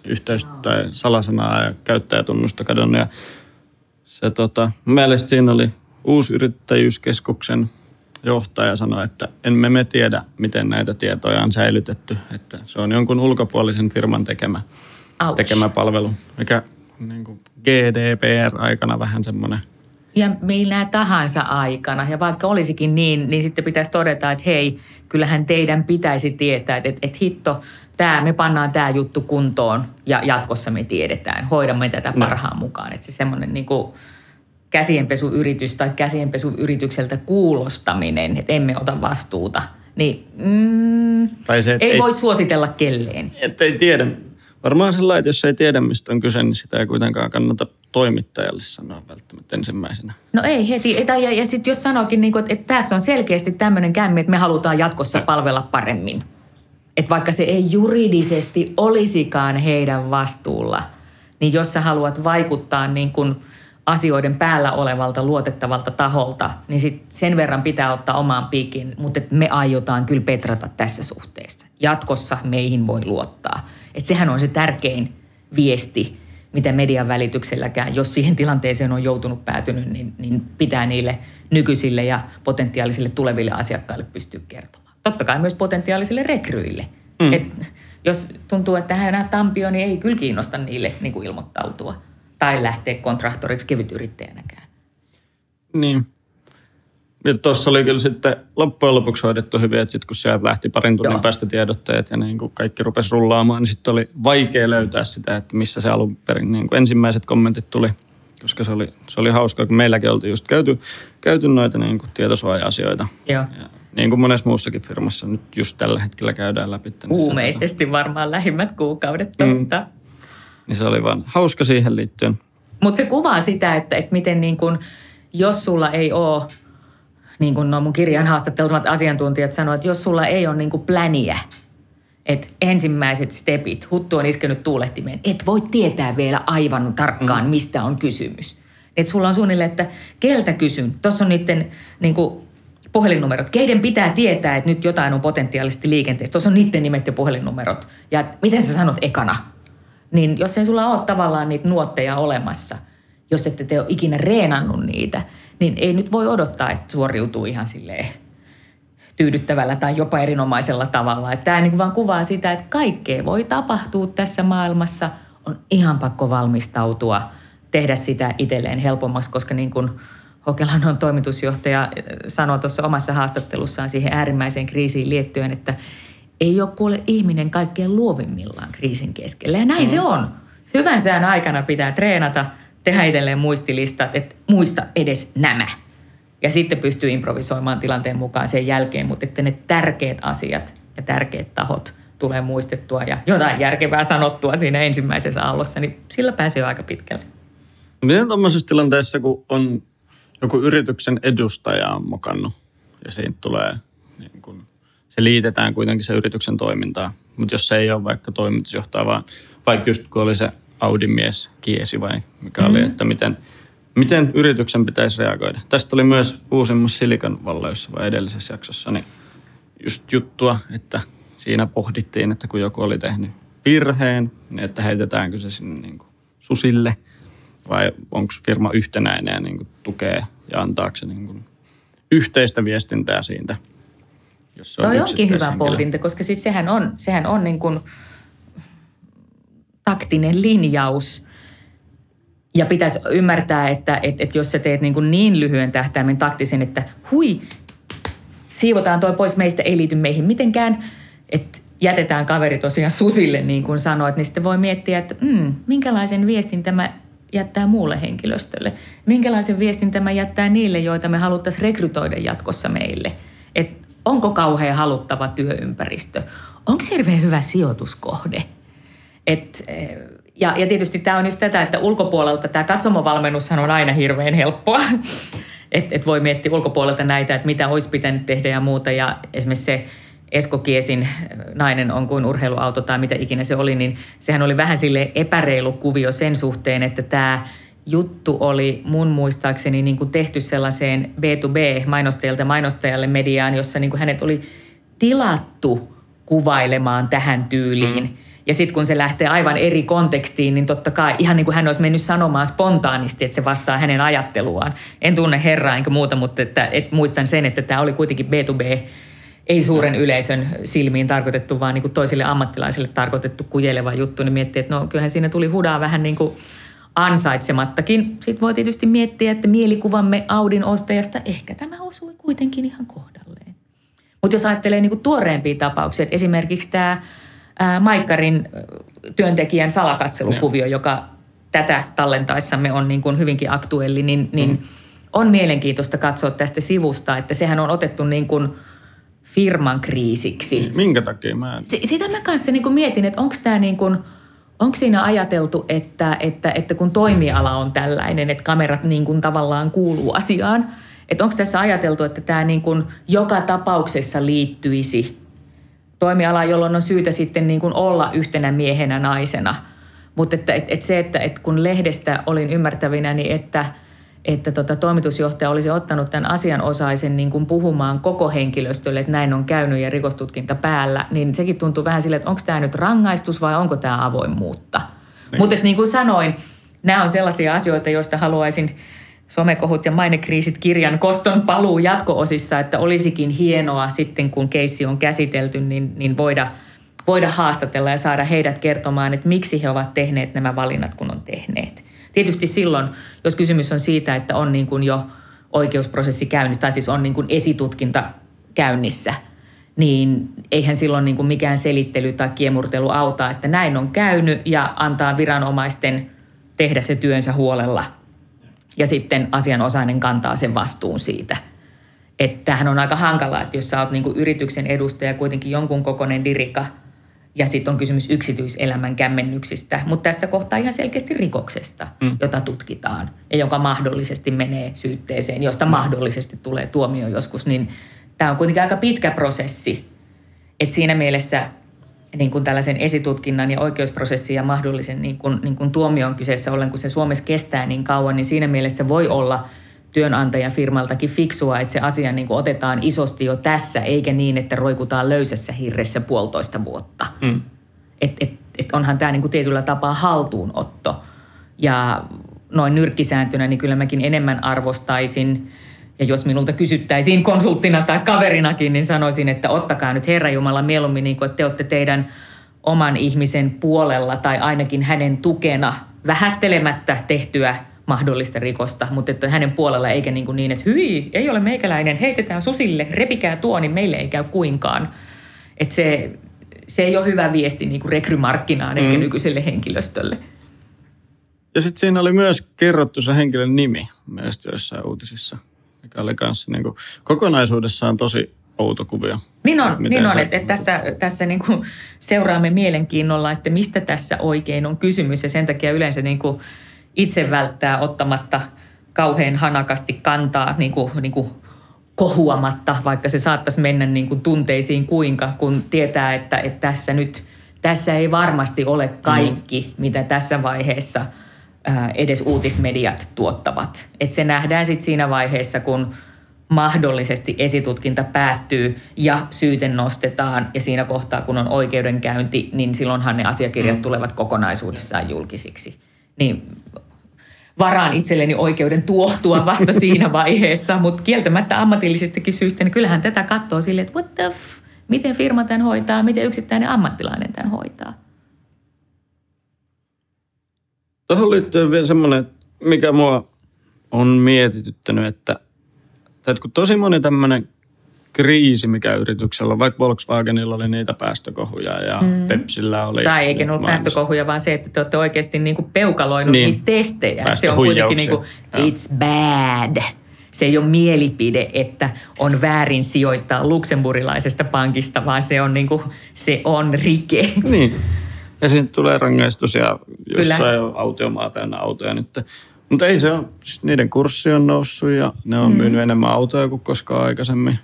yhteys- tai salasanaa ja käyttäjätunnusta kadonnut. Ja se, tota, mielestäni siinä oli uusyrittäjyyskeskuksen johtaja sanoi, että emme me tiedä, miten näitä tietoja on säilytetty. Että se on jonkun ulkopuolisen firman tekemä, tekemä palvelu, mikä niin kuin GDPR-aikana vähän semmoinen ja millä tahansa aikana. Ja vaikka olisikin niin, niin sitten pitäisi todeta, että hei, kyllähän teidän pitäisi tietää, että, että, että hitto, tämä, me pannaan tämä juttu kuntoon ja jatkossa me tiedetään, hoidamme tätä parhaan no. mukaan. Että se semmoinen niin kuin, käsienpesuyritys tai käsienpesuyritykseltä kuulostaminen, että emme ota vastuuta, niin mm, tai se, ei, ei voi suositella kelleen. Että ei tiedä. Varmaan sellainen, että jos ei tiedä, mistä on kyse, niin sitä ei kuitenkaan kannata toimittajalle sanoa välttämättä ensimmäisenä. No ei heti. Ja, ja, ja sitten jos sanoikin, niin kuin, että, että tässä on selkeästi tämmöinen kämmi, että me halutaan jatkossa palvella paremmin. Että vaikka se ei juridisesti olisikaan heidän vastuulla, niin jos sä haluat vaikuttaa niin kuin – asioiden päällä olevalta luotettavalta taholta, niin sit sen verran pitää ottaa omaan piikin, mutta me aiotaan kyllä petrata tässä suhteessa. Jatkossa meihin voi luottaa. Et sehän on se tärkein viesti, mitä median välitykselläkään, jos siihen tilanteeseen on joutunut päätynyt, niin, niin pitää niille nykyisille ja potentiaalisille tuleville asiakkaille pystyä kertomaan. Totta kai myös potentiaalisille rekryille. Mm. Et jos tuntuu, että hän Tampio, niin ei kyllä kiinnosta niille niin kuin ilmoittautua tai lähteä kontraktoriksi kevytyrittäjänäkään. Niin. Ja tuossa oli kyllä sitten loppujen lopuksi hoidettu hyvin, että sitten kun sieltä lähti parin tunnin Joo. päästä tiedotteet ja niin kuin kaikki rupesi rullaamaan, niin sitten oli vaikea löytää sitä, että missä se alun perin niin kuin ensimmäiset kommentit tuli, koska se oli, se oli hauskaa, kun meilläkin oltiin just käyty, käyty noita niin kuin tietosuoja-asioita. Joo. Ja niin kuin monessa muussakin firmassa nyt just tällä hetkellä käydään läpi. Uumeisesti varmaan lähimmät kuukaudet, totta. Mm. Niin se oli vaan hauska siihen liittyen. Mutta se kuvaa sitä, että, että miten niin kun, jos sulla ei ole, niin kuin no mun kirjan haastattelmat asiantuntijat sanoivat, että jos sulla ei ole niin kuin pläniä, että ensimmäiset stepit, huttu on iskenyt tuulehtimeen, et voi tietää vielä aivan tarkkaan, mistä on kysymys. Että sulla on suunnilleen, että keltä kysyn. Tuossa on niiden niin kuin, puhelinnumerot. Keiden pitää tietää, että nyt jotain on potentiaalisesti liikenteessä. Tuossa on niiden nimet ja puhelinnumerot. Ja miten sä sanot ekana? Niin jos ei sulla ole tavallaan niitä nuotteja olemassa, jos ette te ole ikinä reenannut niitä, niin ei nyt voi odottaa, että suoriutuu ihan silleen tyydyttävällä tai jopa erinomaisella tavalla. Että tämä niin vaan kuvaa sitä, että kaikkea voi tapahtua tässä maailmassa. On ihan pakko valmistautua, tehdä sitä itselleen helpommaksi, koska niin kuin Hokelan toimitusjohtaja sanoi tuossa omassa haastattelussaan siihen äärimmäiseen kriisiin liittyen, että ei ole kuule ihminen kaikkein luovimmillaan kriisin keskellä. Ja näin mm. se on. Hyvän sään aikana pitää treenata, tehdä itselleen muistilistat, että muista edes nämä. Ja sitten pystyy improvisoimaan tilanteen mukaan sen jälkeen, mutta että ne tärkeät asiat ja tärkeät tahot tulee muistettua ja jotain järkevää sanottua siinä ensimmäisessä aallossa, niin sillä pääsee aika pitkälle. Miten tuommoisessa tilanteessa, kun on joku yrityksen edustaja on mokannut ja siitä tulee, niin kun, se liitetään kuitenkin se yrityksen toimintaan, mutta jos se ei ole vaikka toimitusjohtaja, vaan vaikka just kun oli se Audin mies kiesi vai mikä mm-hmm. oli, että miten, miten yrityksen pitäisi reagoida. Tästä oli myös uusimmassa Silicon Valleyssa vai edellisessä jaksossa, niin just juttua, että siinä pohdittiin, että kun joku oli tehnyt virheen, niin että heitetäänkö se sinne niin kuin susille vai onko firma yhtenäinen ja niin kuin tukee ja antaako se niin kuin yhteistä viestintää siitä. Jos se on onkin hyvä pohdinta, koska siis sehän on, sehän on niin kuin taktinen linjaus. Ja pitäisi ymmärtää, että, että, että jos sä teet niin, kuin niin lyhyen tähtäimen taktisen, että hui, siivotaan toi pois meistä, ei liity meihin mitenkään, että jätetään kaveri tosiaan susille, niin kuin sanoit, niin sitten voi miettiä, että mm, minkälaisen viestin tämä jättää muulle henkilöstölle? Minkälaisen viestin tämä jättää niille, joita me haluttaisiin rekrytoida jatkossa meille? Et onko kauhean haluttava työympäristö? Onko se hirveän hyvä sijoituskohde? Et, ja, ja tietysti tämä on just tätä, että ulkopuolelta tämä katsomovalmennushan on aina hirveän helppoa. että et voi miettiä ulkopuolelta näitä, että mitä olisi pitänyt tehdä ja muuta. Ja esimerkiksi se Esko Kiesin nainen on kuin urheiluauto tai mitä ikinä se oli, niin sehän oli vähän sille epäreilu kuvio sen suhteen, että tämä juttu oli mun muistaakseni niin kuin tehty sellaiseen B2B mainostajalta mainostajalle mediaan, jossa niin kuin hänet oli tilattu kuvailemaan tähän tyyliin. Mm. Ja sitten kun se lähtee aivan eri kontekstiin, niin totta kai ihan niin kuin hän olisi mennyt sanomaan spontaanisti, että se vastaa hänen ajatteluaan. En tunne herraa enkä muuta, mutta että, että muistan sen, että tämä oli kuitenkin B2B ei suuren yleisön silmiin tarkoitettu, vaan niin kuin toisille ammattilaisille tarkoitettu kujeleva juttu, niin miettii, että no kyllähän siinä tuli hudaa vähän niin kuin ansaitsemattakin. Sitten voi tietysti miettiä, että mielikuvamme Audin ostajasta, ehkä tämä osui kuitenkin ihan kohdalleen. Mutta jos ajattelee niin kuin tuoreempia tapauksia, että esimerkiksi tämä ää, Maikkarin työntekijän salakatselukuvio, joka tätä tallentaissamme on niin kuin hyvinkin aktuelli, niin, niin mm. on mielenkiintoista katsoa tästä sivusta, että sehän on otettu niin kuin – firman kriisiksi. Minkä takia mä en... Sitä mä kanssa niin kuin mietin, että onko tämä niin kuin, onko siinä ajateltu, että, että, että kun toimiala on tällainen, että kamerat niin kuin tavallaan kuuluu asiaan, että onko tässä ajateltu, että tämä niin kuin joka tapauksessa liittyisi toimialaan, jolloin on syytä sitten niin kuin olla yhtenä miehenä naisena. Mutta että, että, että se, että, että kun lehdestä olin ymmärtävinä, niin että – että tota, toimitusjohtaja olisi ottanut tämän asianosaisen niin kuin puhumaan koko henkilöstölle, että näin on käynyt ja rikostutkinta päällä, niin sekin tuntuu vähän silleen, että onko tämä nyt rangaistus vai onko tämä avoimuutta. Niin. Mutta niin kuin sanoin, nämä on sellaisia asioita, joista haluaisin somekohut ja mainekriisit kirjan koston paluu jatkoosissa, että olisikin hienoa sitten, kun keissi on käsitelty, niin, niin voida, voida haastatella ja saada heidät kertomaan, että miksi he ovat tehneet nämä valinnat, kun on tehneet. Tietysti silloin, jos kysymys on siitä, että on niin kuin jo oikeusprosessi käynnissä, tai siis on niin kuin esitutkinta käynnissä, niin eihän silloin niin kuin mikään selittely tai kiemurtelu auta, että näin on käynyt ja antaa viranomaisten tehdä se työnsä huolella. Ja sitten asianosainen kantaa sen vastuun siitä. Että tämähän on aika hankala, että jos sä oot niin kuin yrityksen edustaja kuitenkin jonkun kokoinen dirika – ja sitten on kysymys yksityiselämän kämmennyksistä, mutta tässä kohtaa ihan selkeästi rikoksesta, mm. jota tutkitaan ja joka mahdollisesti menee syytteeseen, josta mm. mahdollisesti tulee tuomio joskus, niin tämä on kuitenkin aika pitkä prosessi. Et siinä mielessä niin kuin tällaisen esitutkinnan ja oikeusprosessin ja mahdollisen niin kuin, niin kuin tuomion kyseessä ollen, kun se Suomessa kestää niin kauan, niin siinä mielessä voi olla työnantajan firmaltakin fiksua, että se asia niin kuin otetaan isosti jo tässä, eikä niin, että roikutaan löysässä hirressä puolitoista vuotta. Mm. Et, et, et onhan tämä niin kuin tietyllä tapaa haltuunotto. Ja noin nyrkkisääntönä, niin kyllä mäkin enemmän arvostaisin – ja jos minulta kysyttäisiin konsulttina tai kaverinakin, niin sanoisin, että ottakaa nyt Herra Jumala mieluummin, niin kuin, että te olette teidän oman ihmisen puolella tai ainakin hänen tukena vähättelemättä tehtyä mahdollista rikosta, mutta että hänen puolella eikä niin, kuin niin että hyi, ei ole meikäläinen, heitetään susille, repikää tuo, niin meille ei käy kuinkaan. Että se, se ei ole hyvä viesti niin kuin rekrymarkkinaan eikä mm. nykyiselle henkilöstölle. Ja sitten siinä oli myös kerrottu se henkilön nimi myös jossain uutisissa mikä oli kanssa niin kuin, kokonaisuudessaan tosi outo kuvio. Niin on, niin on että, että tässä, tässä niin kuin seuraamme mielenkiinnolla, että mistä tässä oikein on kysymys ja sen takia yleensä niin kuin itse välttää ottamatta kauhean hanakasti kantaa niin kuin, niin kuin kohuamatta, vaikka se saattaisi mennä niin kuin tunteisiin kuinka, kun tietää, että, että tässä nyt, tässä ei varmasti ole kaikki, mm. mitä tässä vaiheessa – edes uutismediat tuottavat. Et se nähdään sitten siinä vaiheessa, kun mahdollisesti esitutkinta päättyy ja syyte nostetaan ja siinä kohtaa, kun on oikeudenkäynti, niin silloinhan ne asiakirjat mm. tulevat kokonaisuudessaan julkisiksi. Niin varaan itselleni oikeuden tuohtua vasta siinä vaiheessa, mutta kieltämättä ammatillisestakin syystä, niin kyllähän tätä katsoo silleen, että what the f, miten firma tämän hoitaa, miten yksittäinen ammattilainen tämän hoitaa. Tuohon liittyy vielä semmoinen, mikä mua on mietityttänyt, että, että kun tosi moni tämmöinen kriisi, mikä yrityksellä on, vaikka Volkswagenilla oli niitä päästökohuja ja mm. Pepsillä oli... Tai eikä ollut päästökohuja, vaan se, että te olette oikeasti niin kuin peukaloinut niin. niitä testejä. Se on kuitenkin niin kuin, it's bad. Se ei ole mielipide, että on väärin sijoittaa luksemburilaisesta pankista, vaan se on, niin kuin, se on rike. Niin. Ja siinä tulee rangaistus ja jossain on autiomaa täynnä autoja nyt. Mutta ei se ole, siis niiden kurssi on noussut ja ne on mm. myynyt enemmän autoja kuin koskaan aikaisemmin.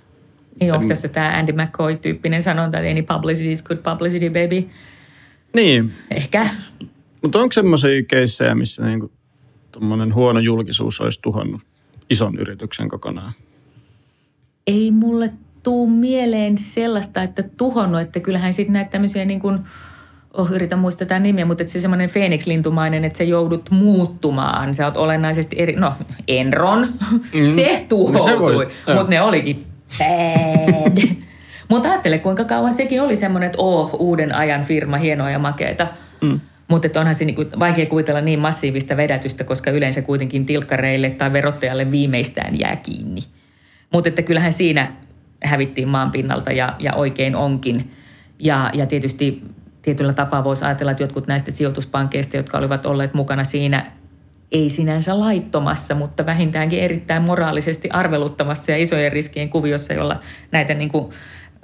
Niin, onko tässä tämä Andy McCoy-tyyppinen sanonta, että any publicity is good publicity, baby? Niin. Ehkä. Mutta onko semmoisia keissejä, missä niinku huono julkisuus olisi tuhannut ison yrityksen kokonaan? Ei mulle tuu mieleen sellaista, että tuhonnut, että kyllähän sitten näitä tämmöisiä niin kuin – oh, yritän muistaa tämän nimiä, mutta että se semmoinen Phoenix-lintumainen, että sä joudut muuttumaan. Sä oot olennaisesti eri, no Enron, mm. se tuhoutui, no mutta ne olikin bad. mutta ajattele, kuinka kauan sekin oli semmoinen, että oh, uuden ajan firma, hienoa ja makeita. Mm. Mutta onhan se niinku vaikea kuvitella niin massiivista vedätystä, koska yleensä kuitenkin tilkkareille tai verottajalle viimeistään jää kiinni. Mutta että kyllähän siinä hävittiin maan pinnalta ja, ja oikein onkin. Ja, ja tietysti tietyllä tapaa voisi ajatella, että jotkut näistä sijoituspankkeista, jotka olivat olleet mukana siinä, ei sinänsä laittomassa, mutta vähintäänkin erittäin moraalisesti arveluttavassa ja isojen riskien kuviossa, jolla näitä niin kuin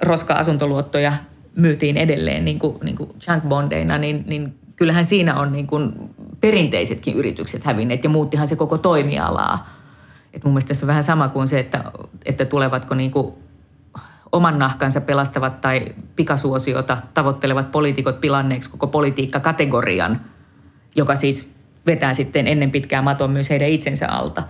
roska-asuntoluottoja myytiin edelleen niin kuin, niin kuin junk bondeina, niin, niin kyllähän siinä on niin kuin perinteisetkin yritykset hävinneet ja muuttihan se koko toimialaa. Et mun mielestä se on vähän sama kuin se, että, että tulevatko niin kuin oman nahkansa pelastavat tai pikasuosiota tavoittelevat poliitikot pilanneeksi koko politiikkakategorian, joka siis vetää sitten ennen pitkää maton myös heidän itsensä alta.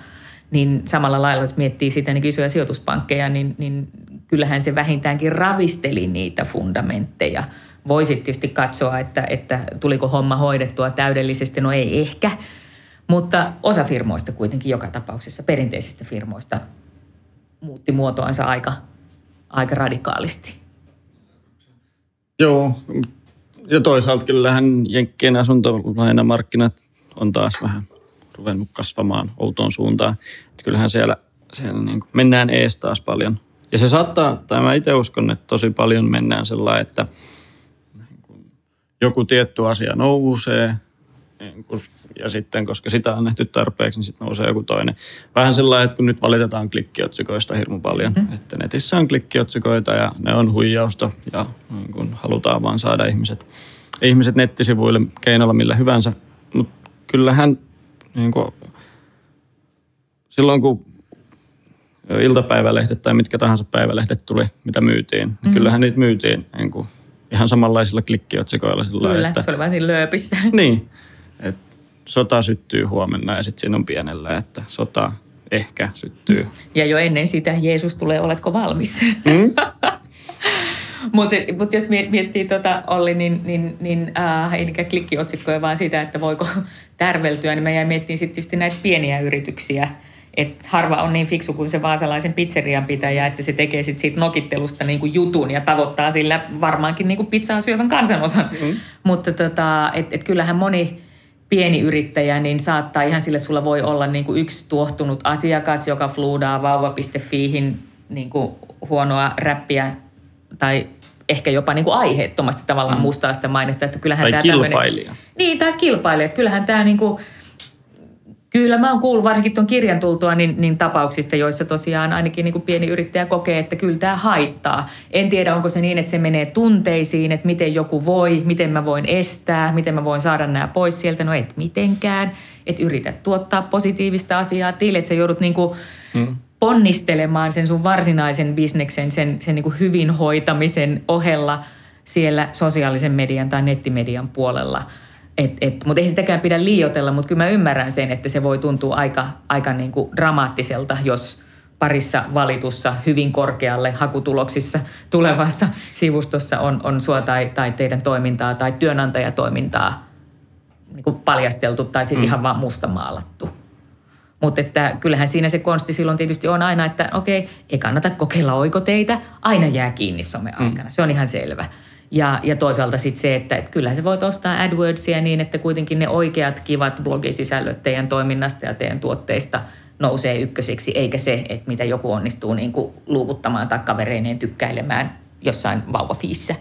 Niin samalla lailla, jos miettii sitä niin isoja sijoituspankkeja, niin, niin kyllähän se vähintäänkin ravisteli niitä fundamentteja. Voisit tietysti katsoa, että, että tuliko homma hoidettua täydellisesti. No ei ehkä, mutta osa firmoista kuitenkin joka tapauksessa, perinteisistä firmoista, muutti muotoansa aika aika radikaalisti. Joo, ja toisaalta kyllähän Jenkkien asuntolainamarkkinat on taas vähän ruvennut kasvamaan outoon suuntaan. Että kyllähän siellä, siellä niin kuin mennään ees taas paljon. Ja se saattaa, tai mä itse uskon, että tosi paljon mennään sellainen, että niin kuin joku tietty asia nousee niin kun- ja sitten, koska sitä on nähty tarpeeksi, niin sitten nousee joku toinen. Vähän sellainen, että kun nyt valitetaan klikkiotsikoista hirmu paljon, mm-hmm. että netissä on klikkiotsikoita ja ne on huijausta ja niin kun halutaan vaan saada ihmiset, ihmiset nettisivuille keinolla millä hyvänsä. Mutta kyllähän niin kun, silloin kun iltapäivälehdet tai mitkä tahansa päivälehdet tuli, mitä myytiin, niin mm. kyllähän niitä myytiin niin kuin ihan samanlaisilla klikkiotsikoilla. Sillä Kyllä, että, se oli vaan siinä lööpissä. Niin, että sota syttyy huomenna ja sitten siinä on pienellä, että sota ehkä syttyy. Ja jo ennen sitä Jeesus tulee, oletko valmis? Mm? Mutta mut jos miet- miettii tota Olli, niin, niin, niin äh, ei niinkään klikkiotsikkoja, vaan sitä, että voiko tärveltyä, niin mä jäin miettimään sitten tietysti näitä pieniä yrityksiä. Et harva on niin fiksu kuin se vaasalaisen pizzerian pitäjä, että se tekee sit siitä nokittelusta niinku jutun ja tavoittaa sillä varmaankin niinku pizzaa syövän kansanosan. Mm. Mutta tota, et, et kyllähän moni pieni yrittäjä, niin saattaa ihan sille, sulla voi olla niinku yksi tuohtunut asiakas, joka fluudaa vauva.fiihin niinku huonoa räppiä tai ehkä jopa niinku aiheettomasti tavallaan mm. mustaa sitä mainetta. Että kyllähän Tai tämmönen- kilpailija. niin, tämä kilpailija. Että Kyllähän tämä niinku, kyllä mä oon kuullut varsinkin tuon kirjan tultua niin, niin tapauksista, joissa tosiaan ainakin niinku pieni yrittäjä kokee, että kyllä tämä haittaa. En tiedä, onko se niin, että se menee tunteisiin, että miten joku voi, miten mä voin estää, miten mä voin saada nämä pois sieltä. No et mitenkään. Että yrität tuottaa positiivista asiaa tilille, että sä joudut niinku Mm. ponnistelemaan sen sun varsinaisen bisneksen, sen, sen niinku hyvin hoitamisen ohella siellä sosiaalisen median tai nettimedian puolella. Et, et, mutta ei sitäkään pidä liioitella, mutta kyllä mä ymmärrän sen, että se voi tuntua aika, aika niinku dramaattiselta, jos parissa valitussa hyvin korkealle hakutuloksissa tulevassa sivustossa on, on sua tai, tai teidän toimintaa tai työnantajatoimintaa niin kuin paljasteltu tai sitten mm. ihan vaan mustamaalattu. Mutta että kyllähän siinä se konsti silloin tietysti on aina, että okei, ei kannata kokeilla oikoteitä, aina jää kiinni some-aikana. Mm. Se on ihan selvä. Ja, ja toisaalta sitten se, että et kyllä sä voit ostaa AdWordsia niin, että kuitenkin ne oikeat kivat blogisisällöt teidän toiminnasta ja teidän tuotteista nousee ykköseksi, eikä se, että mitä joku onnistuu niin kuin luukuttamaan tai kavereineen tykkäilemään jossain vauvafiissä.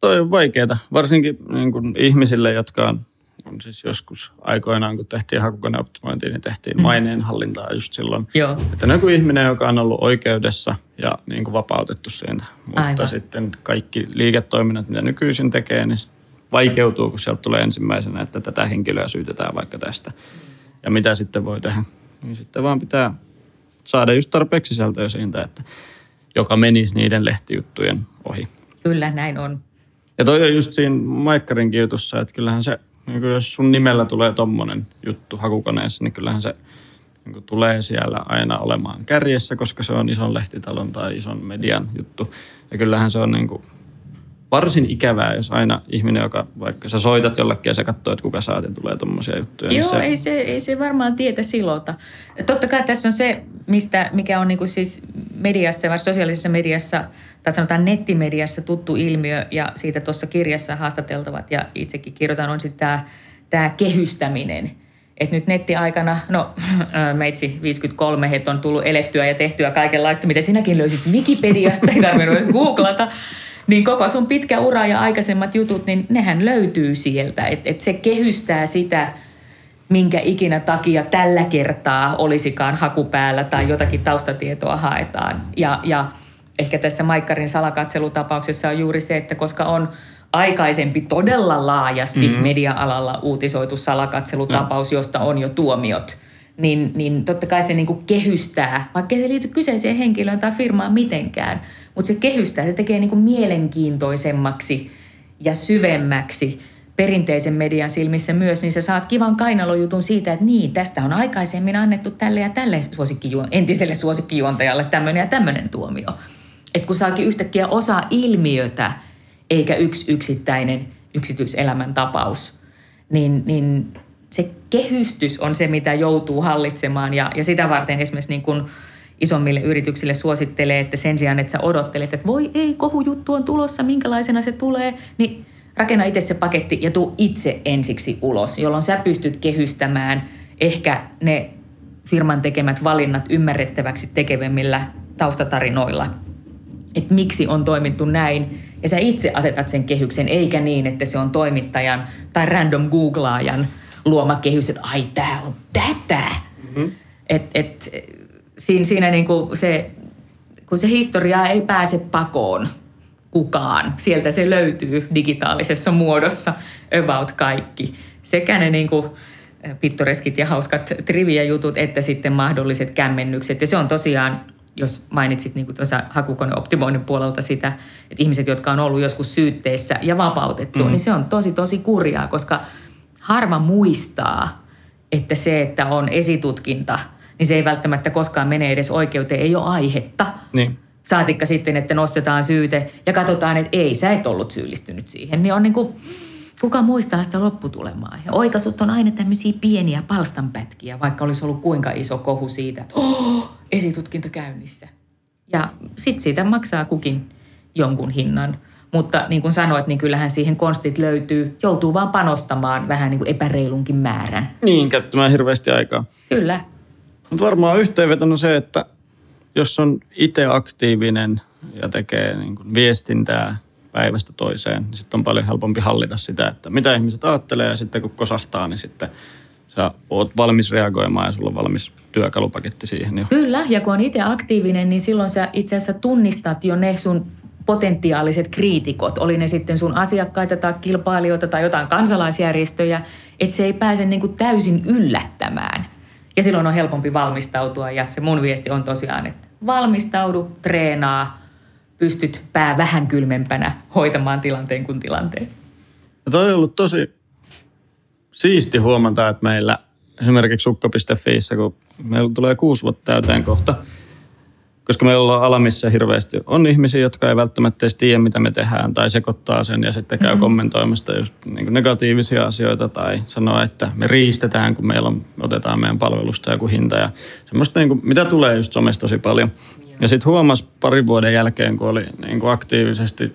Toi on vaikeaa, varsinkin niin kuin ihmisille, jotka on, on siis joskus aikoinaan, kun tehtiin hakukoneoptimointia, niin tehtiin Mm. maineenhallintaa just silloin. Joo. Että on joku ihminen, joka on ollut oikeudessa ja niin kuin vapautettu siitä. Mutta Aivan. sitten kaikki liiketoiminnat, mitä nykyisin tekee, niin vaikeutuu, kun sieltä tulee ensimmäisenä, että tätä henkilöä syytetään vaikka tästä. Ja mitä sitten voi tehdä? Niin sitten vaan pitää saada just tarpeeksi sisältöä siitä, että joka menisi niiden lehtijuttujen ohi. Kyllä, näin on. Ja toi on just siinä Maikkarinkin jutussa, että kyllähän se, niin kuin jos sun nimellä tulee tommonen juttu hakukoneessa, niin kyllähän se niin kuin tulee siellä aina olemaan kärjessä, koska se on ison lehtitalon tai ison median juttu. Ja kyllähän se on niin kuin varsin ikävää, jos aina ihminen, joka vaikka sä soitat jollekin ja sä katsoo, että kuka saat ja tulee tommosia juttuja. niin Joo, se, ei, se, ei se varmaan tietä silota. Totta kai tässä on se, mistä, mikä on niinku siis mediassa, vai sosiaalisessa mediassa, tai sanotaan nettimediassa tuttu ilmiö, ja siitä tuossa kirjassa haastateltavat, ja itsekin kirjoitan, on sitten tämä tää kehystäminen. Että nyt nettiaikana, no meitsi 53, heitä on tullut elettyä ja tehtyä kaikenlaista, mitä sinäkin löysit Wikipediasta, ei tarvinnut edes googlata. Niin koko sun pitkä ura ja aikaisemmat jutut, niin nehän löytyy sieltä. Että et se kehystää sitä, minkä ikinä takia tällä kertaa olisikaan haku päällä tai jotakin taustatietoa haetaan. Ja, ja ehkä tässä Maikkarin salakatselutapauksessa on juuri se, että koska on aikaisempi todella laajasti mm-hmm. media-alalla uutisoitu salakatselutapaus, josta on jo tuomiot, niin, niin totta kai se niinku kehystää, vaikka se liity kyseiseen henkilöön tai firmaan mitenkään, mutta se kehystää, se tekee niinku mielenkiintoisemmaksi ja syvemmäksi perinteisen median silmissä myös, niin sä saat kivan kainalojutun siitä, että niin, tästä on aikaisemmin annettu tälle ja tälle suosikkijuon, entiselle suosikkijuontajalle tämmöinen ja tämmöinen tuomio. Että kun saakin yhtäkkiä osa ilmiötä, eikä yksi yksittäinen yksityiselämän tapaus, niin, niin se kehystys on se, mitä joutuu hallitsemaan. Ja, ja sitä varten esimerkiksi niin kuin isommille yrityksille suosittelee, että sen sijaan, että sä odottelet, että voi ei, kohujuttu on tulossa, minkälaisena se tulee, niin rakenna itse se paketti ja tuu itse ensiksi ulos, jolloin sä pystyt kehystämään ehkä ne firman tekemät valinnat ymmärrettäväksi tekevemmillä taustatarinoilla, että miksi on toimittu näin? Ja sä itse asetat sen kehyksen, eikä niin, että se on toimittajan tai random googlaajan luoma kehys, että ai tää on tätä. Mm-hmm. Et, et, siinä, siinä niinku se, kun se historia ei pääse pakoon kukaan. Sieltä se löytyy digitaalisessa muodossa about kaikki. Sekä ne niinku, pittoreskit ja hauskat trivia-jutut, että sitten mahdolliset kämmennykset. Ja se on tosiaan, jos mainitsit niin tuossa hakukoneoptimoinnin puolelta sitä, että ihmiset, jotka on ollut joskus syytteessä ja vapautettu, mm. niin se on tosi, tosi kurjaa, koska harva muistaa, että se, että on esitutkinta, niin se ei välttämättä koskaan mene edes oikeuteen, ei ole aihetta. Niin. Saatikka sitten, että nostetaan syyte ja katsotaan, että ei, sä et ollut syyllistynyt siihen. Niin on niin kuin, Kuka muistaa sitä lopputulemaa? Ja oikaisut on aina tämmöisiä pieniä palstanpätkiä, vaikka olisi ollut kuinka iso kohu siitä, että oh, esitutkinta käynnissä. Ja sitten siitä maksaa kukin jonkun hinnan. Mutta niin kuin sanoit, niin kyllähän siihen konstit löytyy. Joutuu vaan panostamaan vähän niin kuin epäreilunkin määrän. Niin, käyttämään hirveästi aikaa. Kyllä. Mutta varmaan yhteenvetona se, että jos on itse aktiivinen ja tekee niin kuin viestintää päivästä toiseen, niin sitten on paljon helpompi hallita sitä, että mitä ihmiset ajattelee ja sitten kun kosahtaa, niin sitten sä oot valmis reagoimaan ja sulla on valmis työkalupaketti siihen. Jo. Kyllä, ja kun on itse aktiivinen, niin silloin sä itse asiassa tunnistat jo ne sun potentiaaliset kriitikot, oli ne sitten sun asiakkaita tai kilpailijoita tai jotain kansalaisjärjestöjä, että se ei pääse niin kuin täysin yllättämään. Ja silloin on helpompi valmistautua ja se mun viesti on tosiaan, että valmistaudu, treenaa, pystyt pää vähän kylmempänä hoitamaan tilanteen kuin tilanteen. Ja toi on ollut tosi siisti huomata, että meillä esimerkiksi sukka.fiissä, kun meillä tulee kuusi vuotta täyteen kohta, koska meillä on alamissa hirveästi on ihmisiä, jotka ei välttämättä edes tiedä, mitä me tehdään, tai sekoittaa sen ja sitten käy mm-hmm. kommentoimasta just niin negatiivisia asioita, tai sanoo, että me riistetään, kun meillä on, otetaan meidän palvelusta joku hinta, ja semmoista, niin kuin, mitä tulee just somesta tosi paljon. Ja sitten huomasi parin vuoden jälkeen, kun oli niin kuin aktiivisesti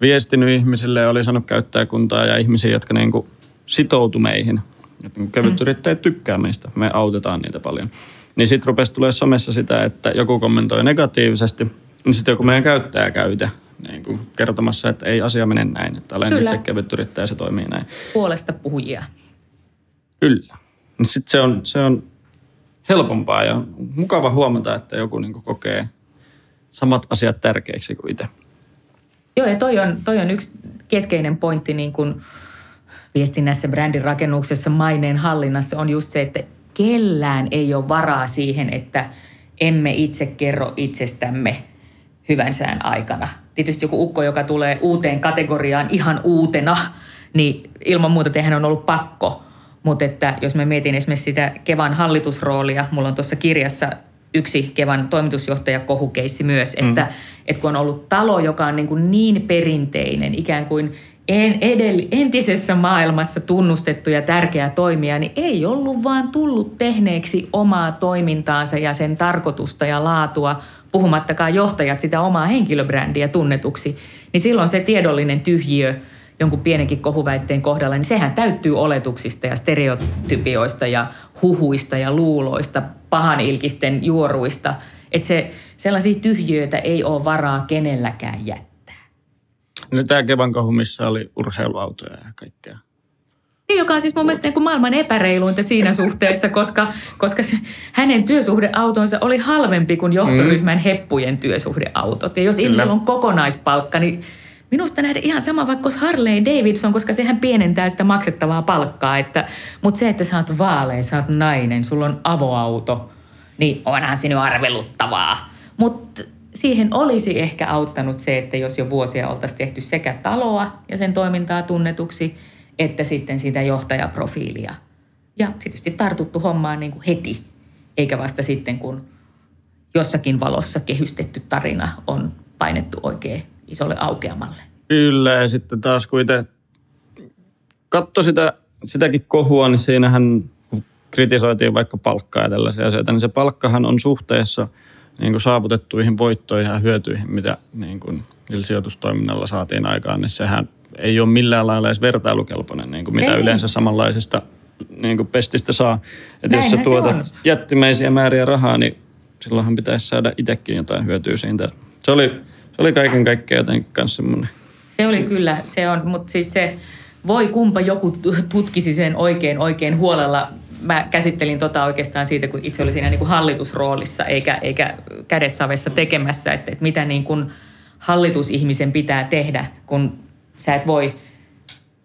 viestinyt ihmisille ja oli saanut käyttäjäkuntaa ja ihmisiä, jotka niin kuin sitoutu meihin. Että niin kevyt yrittäjät tykkää meistä, me autetaan niitä paljon. Niin sitten rupesi tulee somessa sitä, että joku kommentoi negatiivisesti, niin sitten joku meidän käyttäjä käytä niin kuin kertomassa, että ei asia mene näin, että olen Kyllä. itse kevyt yrittäjä se toimii näin. Puolesta puhujia. Kyllä. Niin sitten se on, se on helpompaa ja mukava huomata, että joku niin kokee samat asiat tärkeiksi kuin itse. Joo, ja toi on, toi on yksi keskeinen pointti niin kuin viestinnässä, brändin rakennuksessa, maineen hallinnassa on just se, että kellään ei ole varaa siihen, että emme itse kerro itsestämme hyvän sään aikana. Tietysti joku ukko, joka tulee uuteen kategoriaan ihan uutena, niin ilman muuta tehän on ollut pakko. Mutta että jos mä mietin esimerkiksi sitä Kevan hallitusroolia, mulla on tuossa kirjassa yksi Kevan toimitusjohtaja kohukeissi myös, että, mm. että kun on ollut talo, joka on niin, kuin niin perinteinen, ikään kuin en, edell, entisessä maailmassa tunnustettu ja tärkeä toimija, niin ei ollut vaan tullut tehneeksi omaa toimintaansa ja sen tarkoitusta ja laatua, puhumattakaan johtajat sitä omaa henkilöbrändiä tunnetuksi, niin silloin se tiedollinen tyhjiö – jonkun pienenkin kohuväitteen kohdalla, niin sehän täyttyy oletuksista ja stereotypioista ja huhuista ja luuloista, pahanilkisten juoruista. Että se, sellaisia tyhjiöitä ei ole varaa kenelläkään jättää. No tämä Kevan kohu, missä oli urheiluautoja ja kaikkea. Niin, joka on siis mun mielestä niin kuin maailman epäreiluinta siinä suhteessa, koska, koska se, hänen työsuhdeautonsa oli halvempi kuin johtoryhmän mm. heppujen työsuhdeautot. Ja jos Kyllä. ihmisellä on kokonaispalkka, niin Minusta nähdä ihan sama vaikka Harley Davidson, koska sehän pienentää sitä maksettavaa palkkaa. Että, mutta se, että sä oot vaalein, sä oot nainen, sulla on avoauto, niin onhan sinun arveluttavaa. Mutta siihen olisi ehkä auttanut se, että jos jo vuosia oltaisiin tehty sekä taloa ja sen toimintaa tunnetuksi, että sitten sitä johtajaprofiilia. Ja tietysti tartuttu hommaan niin kuin heti, eikä vasta sitten, kun jossakin valossa kehystetty tarina on painettu oikein isolle aukeamalle. Kyllä, ja sitten taas kun itse katsoi sitä, sitäkin kohua, niin siinähän kun kritisoitiin vaikka palkkaa ja tällaisia asioita, niin se palkkahan on suhteessa niin kuin saavutettuihin voittoihin ja hyötyihin, mitä niin kuin sijoitustoiminnalla saatiin aikaan, niin sehän ei ole millään lailla edes vertailukelpoinen, niin kuin mitä ei. yleensä samanlaisesta niin kuin pestistä saa. Että jos sä tuotat jättimäisiä määriä rahaa, niin silloinhan pitäisi saada itsekin jotain hyötyä siitä. Se oli se oli kaiken kaikkiaan jotenkin myös semmoinen Se oli kyllä, se on, mutta siis se, voi kumpa joku tutkisi sen oikein oikein huolella. Mä käsittelin tota oikeastaan siitä, kun itse olin siinä niin kuin hallitusroolissa, eikä, eikä kädet savessa tekemässä, että, että mitä niin kuin hallitusihmisen pitää tehdä, kun sä et voi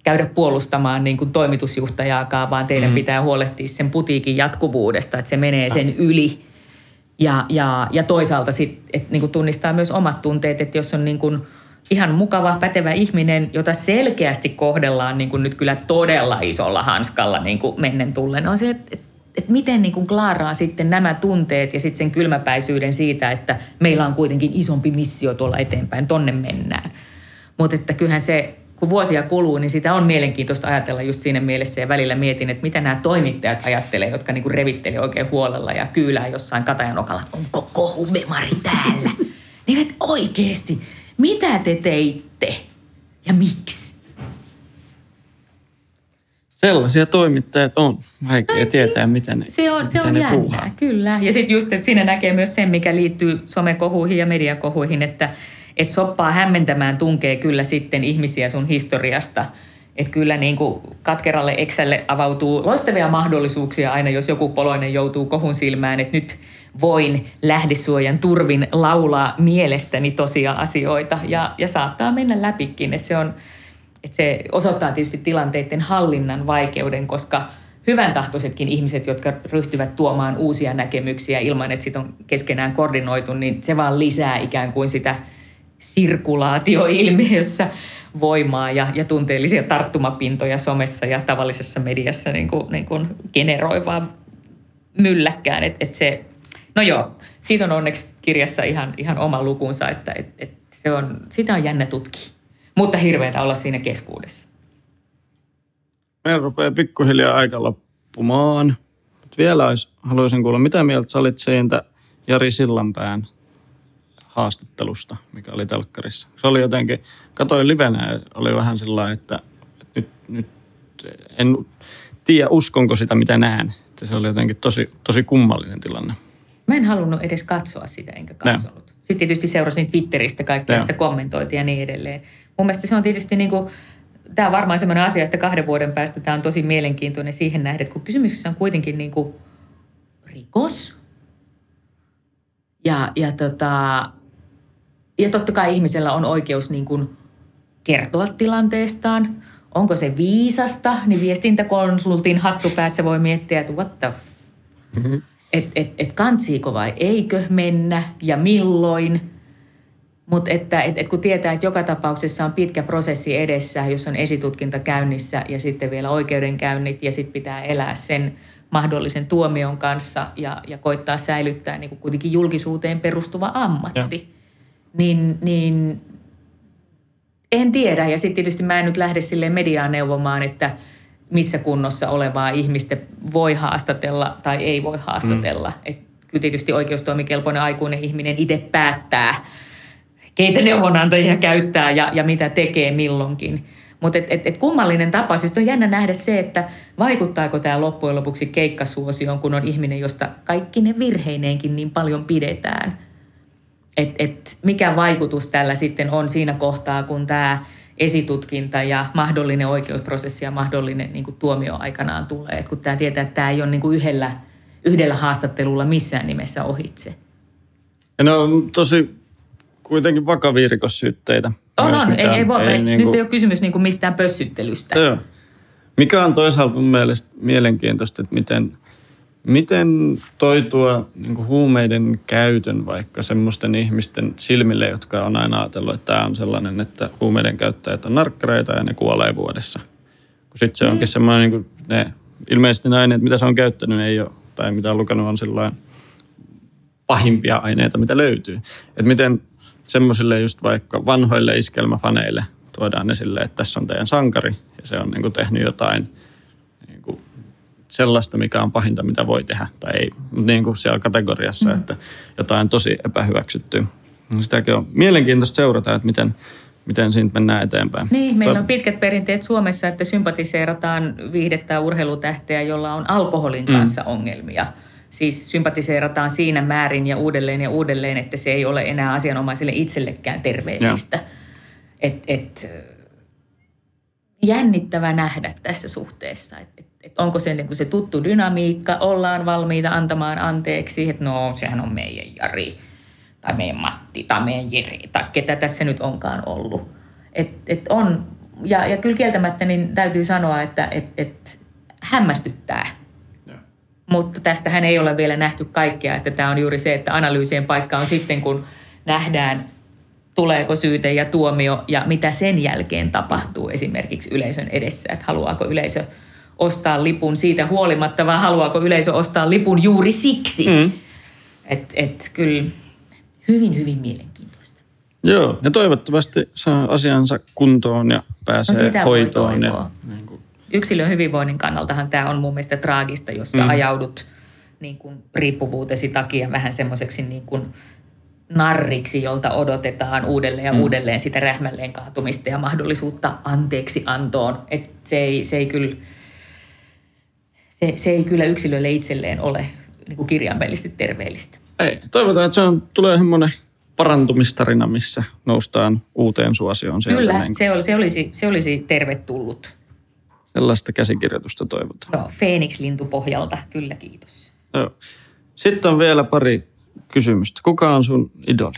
käydä puolustamaan niin kuin toimitusjohtajaakaan, vaan teidän mm. pitää huolehtia sen putiikin jatkuvuudesta, että se menee sen yli. Ja, ja, ja toisaalta sit, että niin kuin tunnistaa myös omat tunteet, että jos on niin kuin ihan mukava, pätevä ihminen, jota selkeästi kohdellaan niin kuin nyt kyllä todella isolla hanskalla niin kuin mennen tullen, on se, että, että miten niin kuin klaaraa sitten nämä tunteet ja sitten sen kylmäpäisyyden siitä, että meillä on kuitenkin isompi missio tuolla eteenpäin, tonne mennään. Mutta että kyllähän se kun vuosia kuluu, niin sitä on mielenkiintoista ajatella just siinä mielessä ja välillä mietin, että mitä nämä toimittajat ajattelee, jotka niin revittelee oikein huolella ja kyylää jossain katajanokalla, että onko kohumemari täällä. niin että oikeasti, mitä te teitte ja miksi? Sellaisia toimittajat on. Vaikea Ai, tietää, miten ne Se on, se on jännää, puuhaa. kyllä. Ja sitten just, että siinä näkee myös sen, mikä liittyy somekohuihin ja mediakohuihin, että – että soppaa hämmentämään tunkee kyllä sitten ihmisiä sun historiasta. Että kyllä niin kuin katkeralle Excelle avautuu loistavia mahdollisuuksia aina, jos joku poloinen joutuu kohun silmään, että nyt voin lähdesuojan turvin laulaa mielestäni tosia asioita ja, ja saattaa mennä läpikin. Että se, on, että se osoittaa tietysti tilanteiden hallinnan vaikeuden, koska hyvän tahtoisetkin ihmiset, jotka ryhtyvät tuomaan uusia näkemyksiä ilman, että sit on keskenään koordinoitu, niin se vaan lisää ikään kuin sitä – sirkulaatioilmiössä voimaa ja, ja tunteellisia tarttumapintoja somessa ja tavallisessa mediassa niin kuin, niin kuin generoivaa mylläkkään. Et, et se, no joo, siitä on onneksi kirjassa ihan, ihan oma lukunsa, että et, et se on, sitä on jännä tutkia. Mutta hirveätä olla siinä keskuudessa. Meillä rupeaa pikkuhiljaa aika loppumaan. Mutta vielä olisi, haluaisin kuulla, mitä mieltä sä olit siitä Jari Sillanpään haastattelusta, mikä oli telkkarissa. Se oli jotenkin, katoin livenä ja oli vähän sillä että, että nyt, nyt en tiedä uskonko sitä mitä näen. Että se oli jotenkin tosi, tosi kummallinen tilanne. Mä en halunnut edes katsoa sitä, enkä katsonut. No. Sitten tietysti seurasin Twitteristä kaikkea no. sitä kommentoitia ja niin edelleen. Mun mielestä se on tietysti niin kuin, tämä on varmaan sellainen asia, että kahden vuoden päästä tämä on tosi mielenkiintoinen siihen nähden, että kun kysymyksessä on kuitenkin niin kuin rikos. Ja, ja tota, ja totta kai ihmisellä on oikeus niin kuin kertoa tilanteestaan. Onko se viisasta, niin viestintäkonsultin hattupäässä voi miettiä, että what the mm-hmm. että et, et kantsiiko vai eikö mennä ja milloin. Mutta että et, et kun tietää, että joka tapauksessa on pitkä prosessi edessä, jos on esitutkinta käynnissä ja sitten vielä oikeudenkäynnit ja sitten pitää elää sen mahdollisen tuomion kanssa ja, ja koittaa säilyttää niin kuin kuitenkin julkisuuteen perustuva ammatti. Ja niin, niin en tiedä. Ja sitten tietysti mä en nyt lähde sille mediaan neuvomaan, että missä kunnossa olevaa ihmistä voi haastatella tai ei voi haastatella. Mm. Et kyllä tietysti oikeustoimikelpoinen aikuinen ihminen itse päättää, keitä neuvonantajia käyttää ja, ja mitä tekee milloinkin. Mutta et, et, et kummallinen tapa, siis on jännä nähdä se, että vaikuttaako tämä loppujen lopuksi keikkasuosioon, kun on ihminen, josta kaikki ne virheineenkin niin paljon pidetään – että et mikä vaikutus tällä sitten on siinä kohtaa, kun tämä esitutkinta ja mahdollinen oikeusprosessi ja mahdollinen niin kuin tuomio aikanaan tulee. Et kun tämä tietää, että tämä ei ole niin kuin yhdellä, yhdellä haastattelulla missään nimessä ohitse. Ja ne on tosi kuitenkin vakavia rikossyytteitä. On, on. Ei, ei voi, ei, ei, niin kuin... Nyt ei ole kysymys niin kuin mistään pössyttelystä. Joo. Mikä on toisaalta mun mielestä mielenkiintoista, että miten – Miten toi tuo niin huumeiden käytön vaikka semmoisten ihmisten silmille, jotka on aina ajatellut, että tämä on sellainen, että huumeiden käyttäjät on narkkareita ja ne kuolee vuodessa? Kun sitten se onkin mm. semmoinen, niin ne, ilmeisesti ne aineet, mitä se on käyttänyt, ei ole, tai mitä on lukenut, on sellainen pahimpia aineita, mitä löytyy. Että miten semmoisille just vaikka vanhoille iskelmäfaneille tuodaan esille, että tässä on teidän sankari ja se on niin kuin tehnyt jotain – sellaista, mikä on pahinta, mitä voi tehdä. Tai ei, niin kuin siellä kategoriassa, mm. että jotain tosi epähyväksyttyä. Sitäkin on mielenkiintoista seurata, että miten, miten siitä mennään eteenpäin. Niin, meillä on pitkät perinteet Suomessa, että sympatiseerataan viihdettä urheilutähteä, jolla on alkoholin mm. kanssa mm. ongelmia. Siis sympatiseerataan siinä määrin ja uudelleen ja uudelleen, että se ei ole enää asianomaiselle itsellekään terveellistä. et, et, jännittävä nähdä tässä suhteessa, että et, et onko se niin kuin se tuttu dynamiikka, ollaan valmiita antamaan anteeksi, että no sehän on meidän Jari tai meidän Matti tai meidän Jiri tai ketä tässä nyt onkaan ollut. Et, et on, ja, ja kyllä kieltämättä niin täytyy sanoa, että et, et hämmästyttää. Mutta tästähän ei ole vielä nähty kaikkea, että tämä on juuri se, että analyysien paikka on sitten, kun nähdään tuleeko syyte ja tuomio ja mitä sen jälkeen tapahtuu esimerkiksi yleisön edessä. Että haluaako yleisö ostaa lipun siitä huolimatta vai haluaako yleisö ostaa lipun juuri siksi. Mm. Että et, kyllä hyvin, hyvin mielenkiintoista. Joo, ja toivottavasti saa asiansa kuntoon ja No pääsee voi hoitoon. Ja, niin kuin, Yksilön hyvinvoinnin kannaltahan tämä on mun mielestä traagista, jos Mm. ajaudut niin kuin riippuvuutesi takia vähän semmoiseksi niin kuin narriksi, jolta odotetaan uudelleen ja Mm. uudelleen sitä rähmälleen kaatumista ja mahdollisuutta anteeksi antoon. Et se, ei, se, ei kyllä, se, se ei kyllä yksilölle itselleen ole niin kuin kirjaimellisesti terveellistä. ei, toivotaan, että se on, tulee semmoinen parantumistarina, missä noustaan uuteen suosioon sieltä. Kyllä, niin se, oli, se, olisi, se olisi tervetullut. Sellaista käsikirjoitusta toivotaan. No, Phoenix-lintu pohjalta, kyllä kiitos. Joo. Sitten on vielä pari kysymystä. Kuka on sun idoli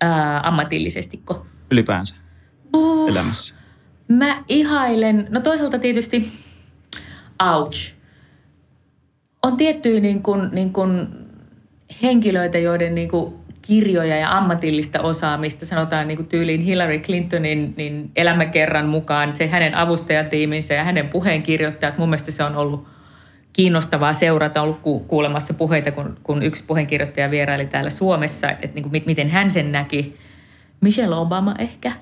Ää, ammatillisestiko? ylipäänsä Uh. elämässä? Mä ihailen, no toisaalta tietysti, ouch. On tiettyjä niin kuin, niin kuin henkilöitä, joiden niin kuin kirjoja ja ammatillista osaamista, sanotaan niin kuin tyyliin Hillary Clintonin niin elämäkerran mukaan, se hänen avustajatiiminsä ja hänen puheenkirjoittajat, mun mielestä se on ollut kiinnostavaa seurata, ollut ku- kuulemassa puheita, kun, kun yksi puheenkirjoittaja vieraili täällä Suomessa, että, että niin kuin, mit- miten hän sen näki. Michelle Obama ehkä.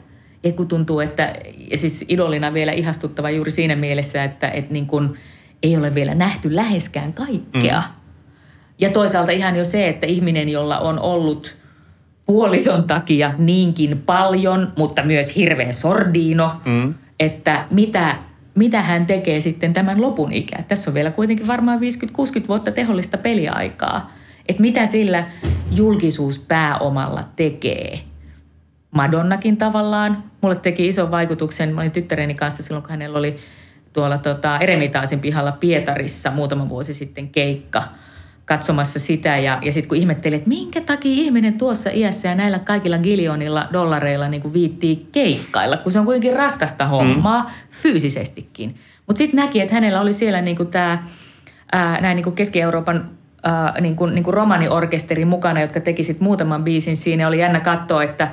Ja kun tuntuu, että ja siis idolina vielä ihastuttava juuri siinä mielessä, että, että niin kuin ei ole vielä nähty läheskään kaikkea. Mm. Ja toisaalta ihan jo se, että ihminen, jolla on ollut puolison takia niinkin paljon, mutta myös hirveä sordiino, mm. että mitä, mitä hän tekee sitten tämän lopun ikään. Tässä on vielä kuitenkin varmaan 50-60 vuotta tehollista peliaikaa. Että mitä sillä julkisuuspääomalla tekee. Madonnakin tavallaan. Mulle teki ison vaikutuksen. Mä olin tyttäreni kanssa silloin, kun hänellä oli tuolla tota, Eremitaasin pihalla Pietarissa muutama vuosi sitten keikka katsomassa sitä. Ja, ja sitten kun ihmettelin, että minkä takia ihminen tuossa iässä ja näillä kaikilla giljoonilla dollareilla niin kuin viittii keikkailla, kun se on kuitenkin raskasta hommaa mm. fyysisestikin. Mutta sitten näki, että hänellä oli siellä niin kuin tämä näin niin kuin Keski-Euroopan ää, niin kuin, niin kuin romaniorkesteri mukana, jotka teki sit muutaman biisin siinä. Oli jännä katsoa, että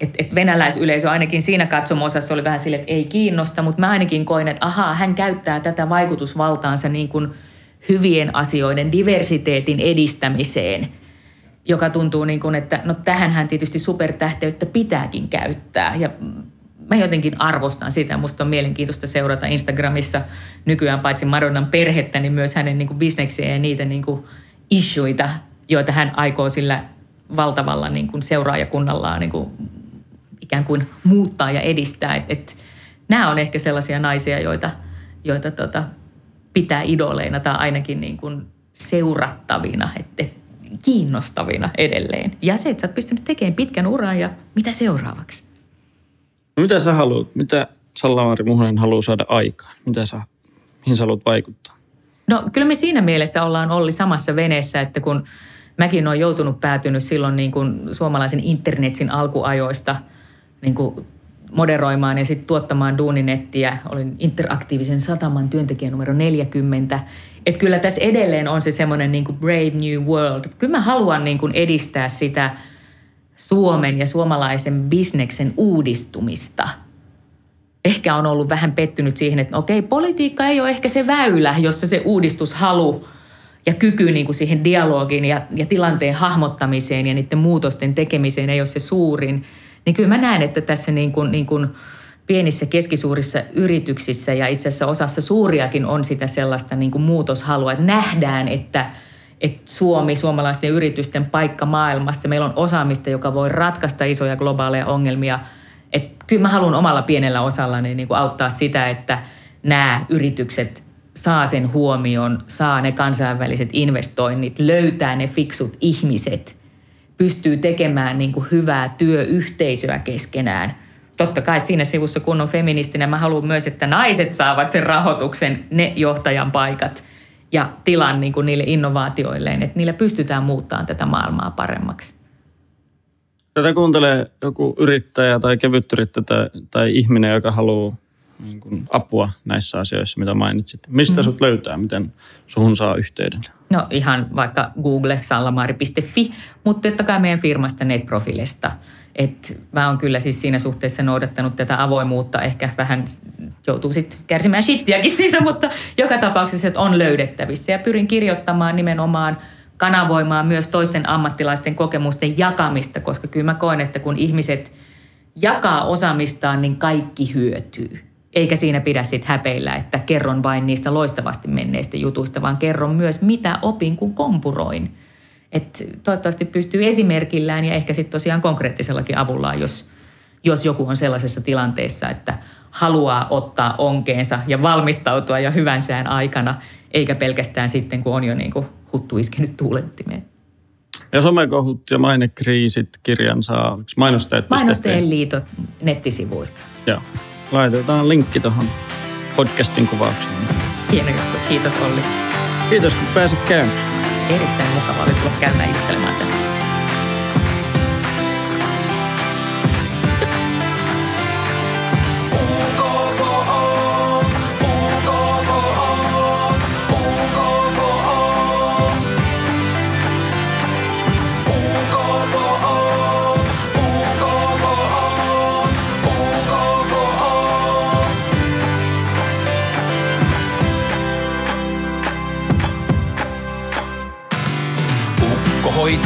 et, et venäläisyleisö ainakin siinä katsomosassa oli vähän silleen, että ei kiinnosta, mutta mä ainakin koin, että ahaa, hän käyttää tätä vaikutusvaltaansa niin kuin hyvien asioiden diversiteetin edistämiseen, joka tuntuu niin kuin, että no tähänhän tietysti supertähteyttä pitääkin käyttää. Ja mä jotenkin arvostan sitä. Musta on mielenkiintoista seurata Instagramissa nykyään paitsi Madonnan perhettä, niin myös hänen niin kuin bisneksiä ja niitä niin kuin issuita, joita hän aikoo sillä valtavalla niin kuin seuraajakunnallaan niin kuin ikään kuin muuttaa ja edistää. Et, et, nämä on ehkä sellaisia naisia, joita, joita tota, pitää idoleina tai ainakin niin kuin seurattavina, et, et, kiinnostavina edelleen. Ja se, että sä oot pystynyt tekemään pitkän uran ja mitä seuraavaksi? No mitä sä haluat? Mitä Salla-Mari Muhonen haluaa saada aikaan? Mitä sä, mihin sä haluat vaikuttaa? No kyllä me siinä mielessä ollaan Olli samassa veneessä, että kun mäkin olen joutunut päätynyt silloin niin kuin suomalaisen internetsin alkuajoista niin kuin moderoimaan ja sitten tuottamaan duuninettiä. Olin interaktiivisen sataman työntekijä numero 40. Että kyllä tässä edelleen on se semmoinen niin brave new world. Kyllä mä haluan niin kuin edistää sitä Suomen ja suomalaisen bisneksen uudistumista – ehkä on ollut vähän pettynyt siihen, että okei, politiikka ei ole ehkä se väylä, jossa se uudistushalu ja kyky niin kuin siihen dialogiin ja, ja tilanteen hahmottamiseen ja niiden muutosten tekemiseen ei ole se suurin. Niin kyllä mä näen, että tässä niin kuin, niin kuin pienissä keskisuurissa yrityksissä ja itse asiassa osassa suuriakin on sitä sellaista niin kuin muutoshalua, että nähdään, että, että Suomi, suomalaisten yritysten paikka maailmassa, meillä on osaamista, joka voi ratkaista isoja globaaleja ongelmia – et kyllä mä haluan omalla pienellä osallani niin kuin auttaa sitä, että nämä yritykset saa sen huomioon, saa ne kansainväliset investoinnit, löytää ne fiksut ihmiset, pystyy tekemään niin kuin hyvää työyhteisöä keskenään. totta kai siinä sivussa kun on feministinä, mä haluan myös, että naiset saavat sen rahoituksen, ne johtajan paikat ja tilan niin kuin niille innovaatioilleen, että niillä pystytään muuttamaan tätä maailmaa paremmaksi. Tätä kuuntelee joku yrittäjä tai kevytyrittäjä tai, tai ihminen, joka haluaa niin kuin apua näissä asioissa, mitä mainitsit. Mistä mm-hmm. sut löytää? Miten suhun saa yhteyden? No ihan vaikka Google, sallamaari.fi, mutta totta kai meidän firmasta netprofiilista. Et mä oon kyllä siis siinä suhteessa noudattanut tätä avoimuutta, ehkä vähän joutuu sitten kärsimään shittiäkin siitä, mutta joka tapauksessa että on löydettävissä. Ja pyrin kirjoittamaan nimenomaan kanavoimaan myös toisten ammattilaisten kokemusten jakamista, koska kyllä mä koen, että kun ihmiset jakaa osaamistaan, niin kaikki hyötyy. Eikä siinä pidä sitten häpeillä, että kerron vain niistä loistavasti menneistä jutuista, vaan kerron myös, mitä opin, kun kompuroin. Et toivottavasti pystyy esimerkillään ja ehkä sitten tosiaan konkreettisellakin avullaan, jos, jos joku on sellaisessa tilanteessa, että haluaa ottaa onkeensa ja valmistautua jo hyvän sään aikana, eikä pelkästään sitten, kun on jo niin kuin huttu iskenyt tuulettimeen. Ja somekohut ja mainekriisit kirjan saa mainostajat. Mainostajien liitot nettisivuilta. Joo. Laitetaan linkki tuohon podcastin kuvaukseen. Hieno juttu. Kiitos Olli. Kiitos kun pääsit käymään. Erittäin mukavaa oli tulla käymään juttelemaan tästä.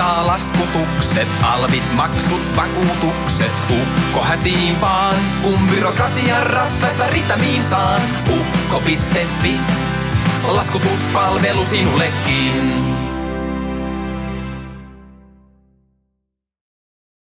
Hoitaa laskutukset, alvit, maksut, vakuutukset. Ukko hätiin vaan, kun byrokratian rattaista ritamiin saan. Ukko.fi, laskutuspalvelu sinullekin.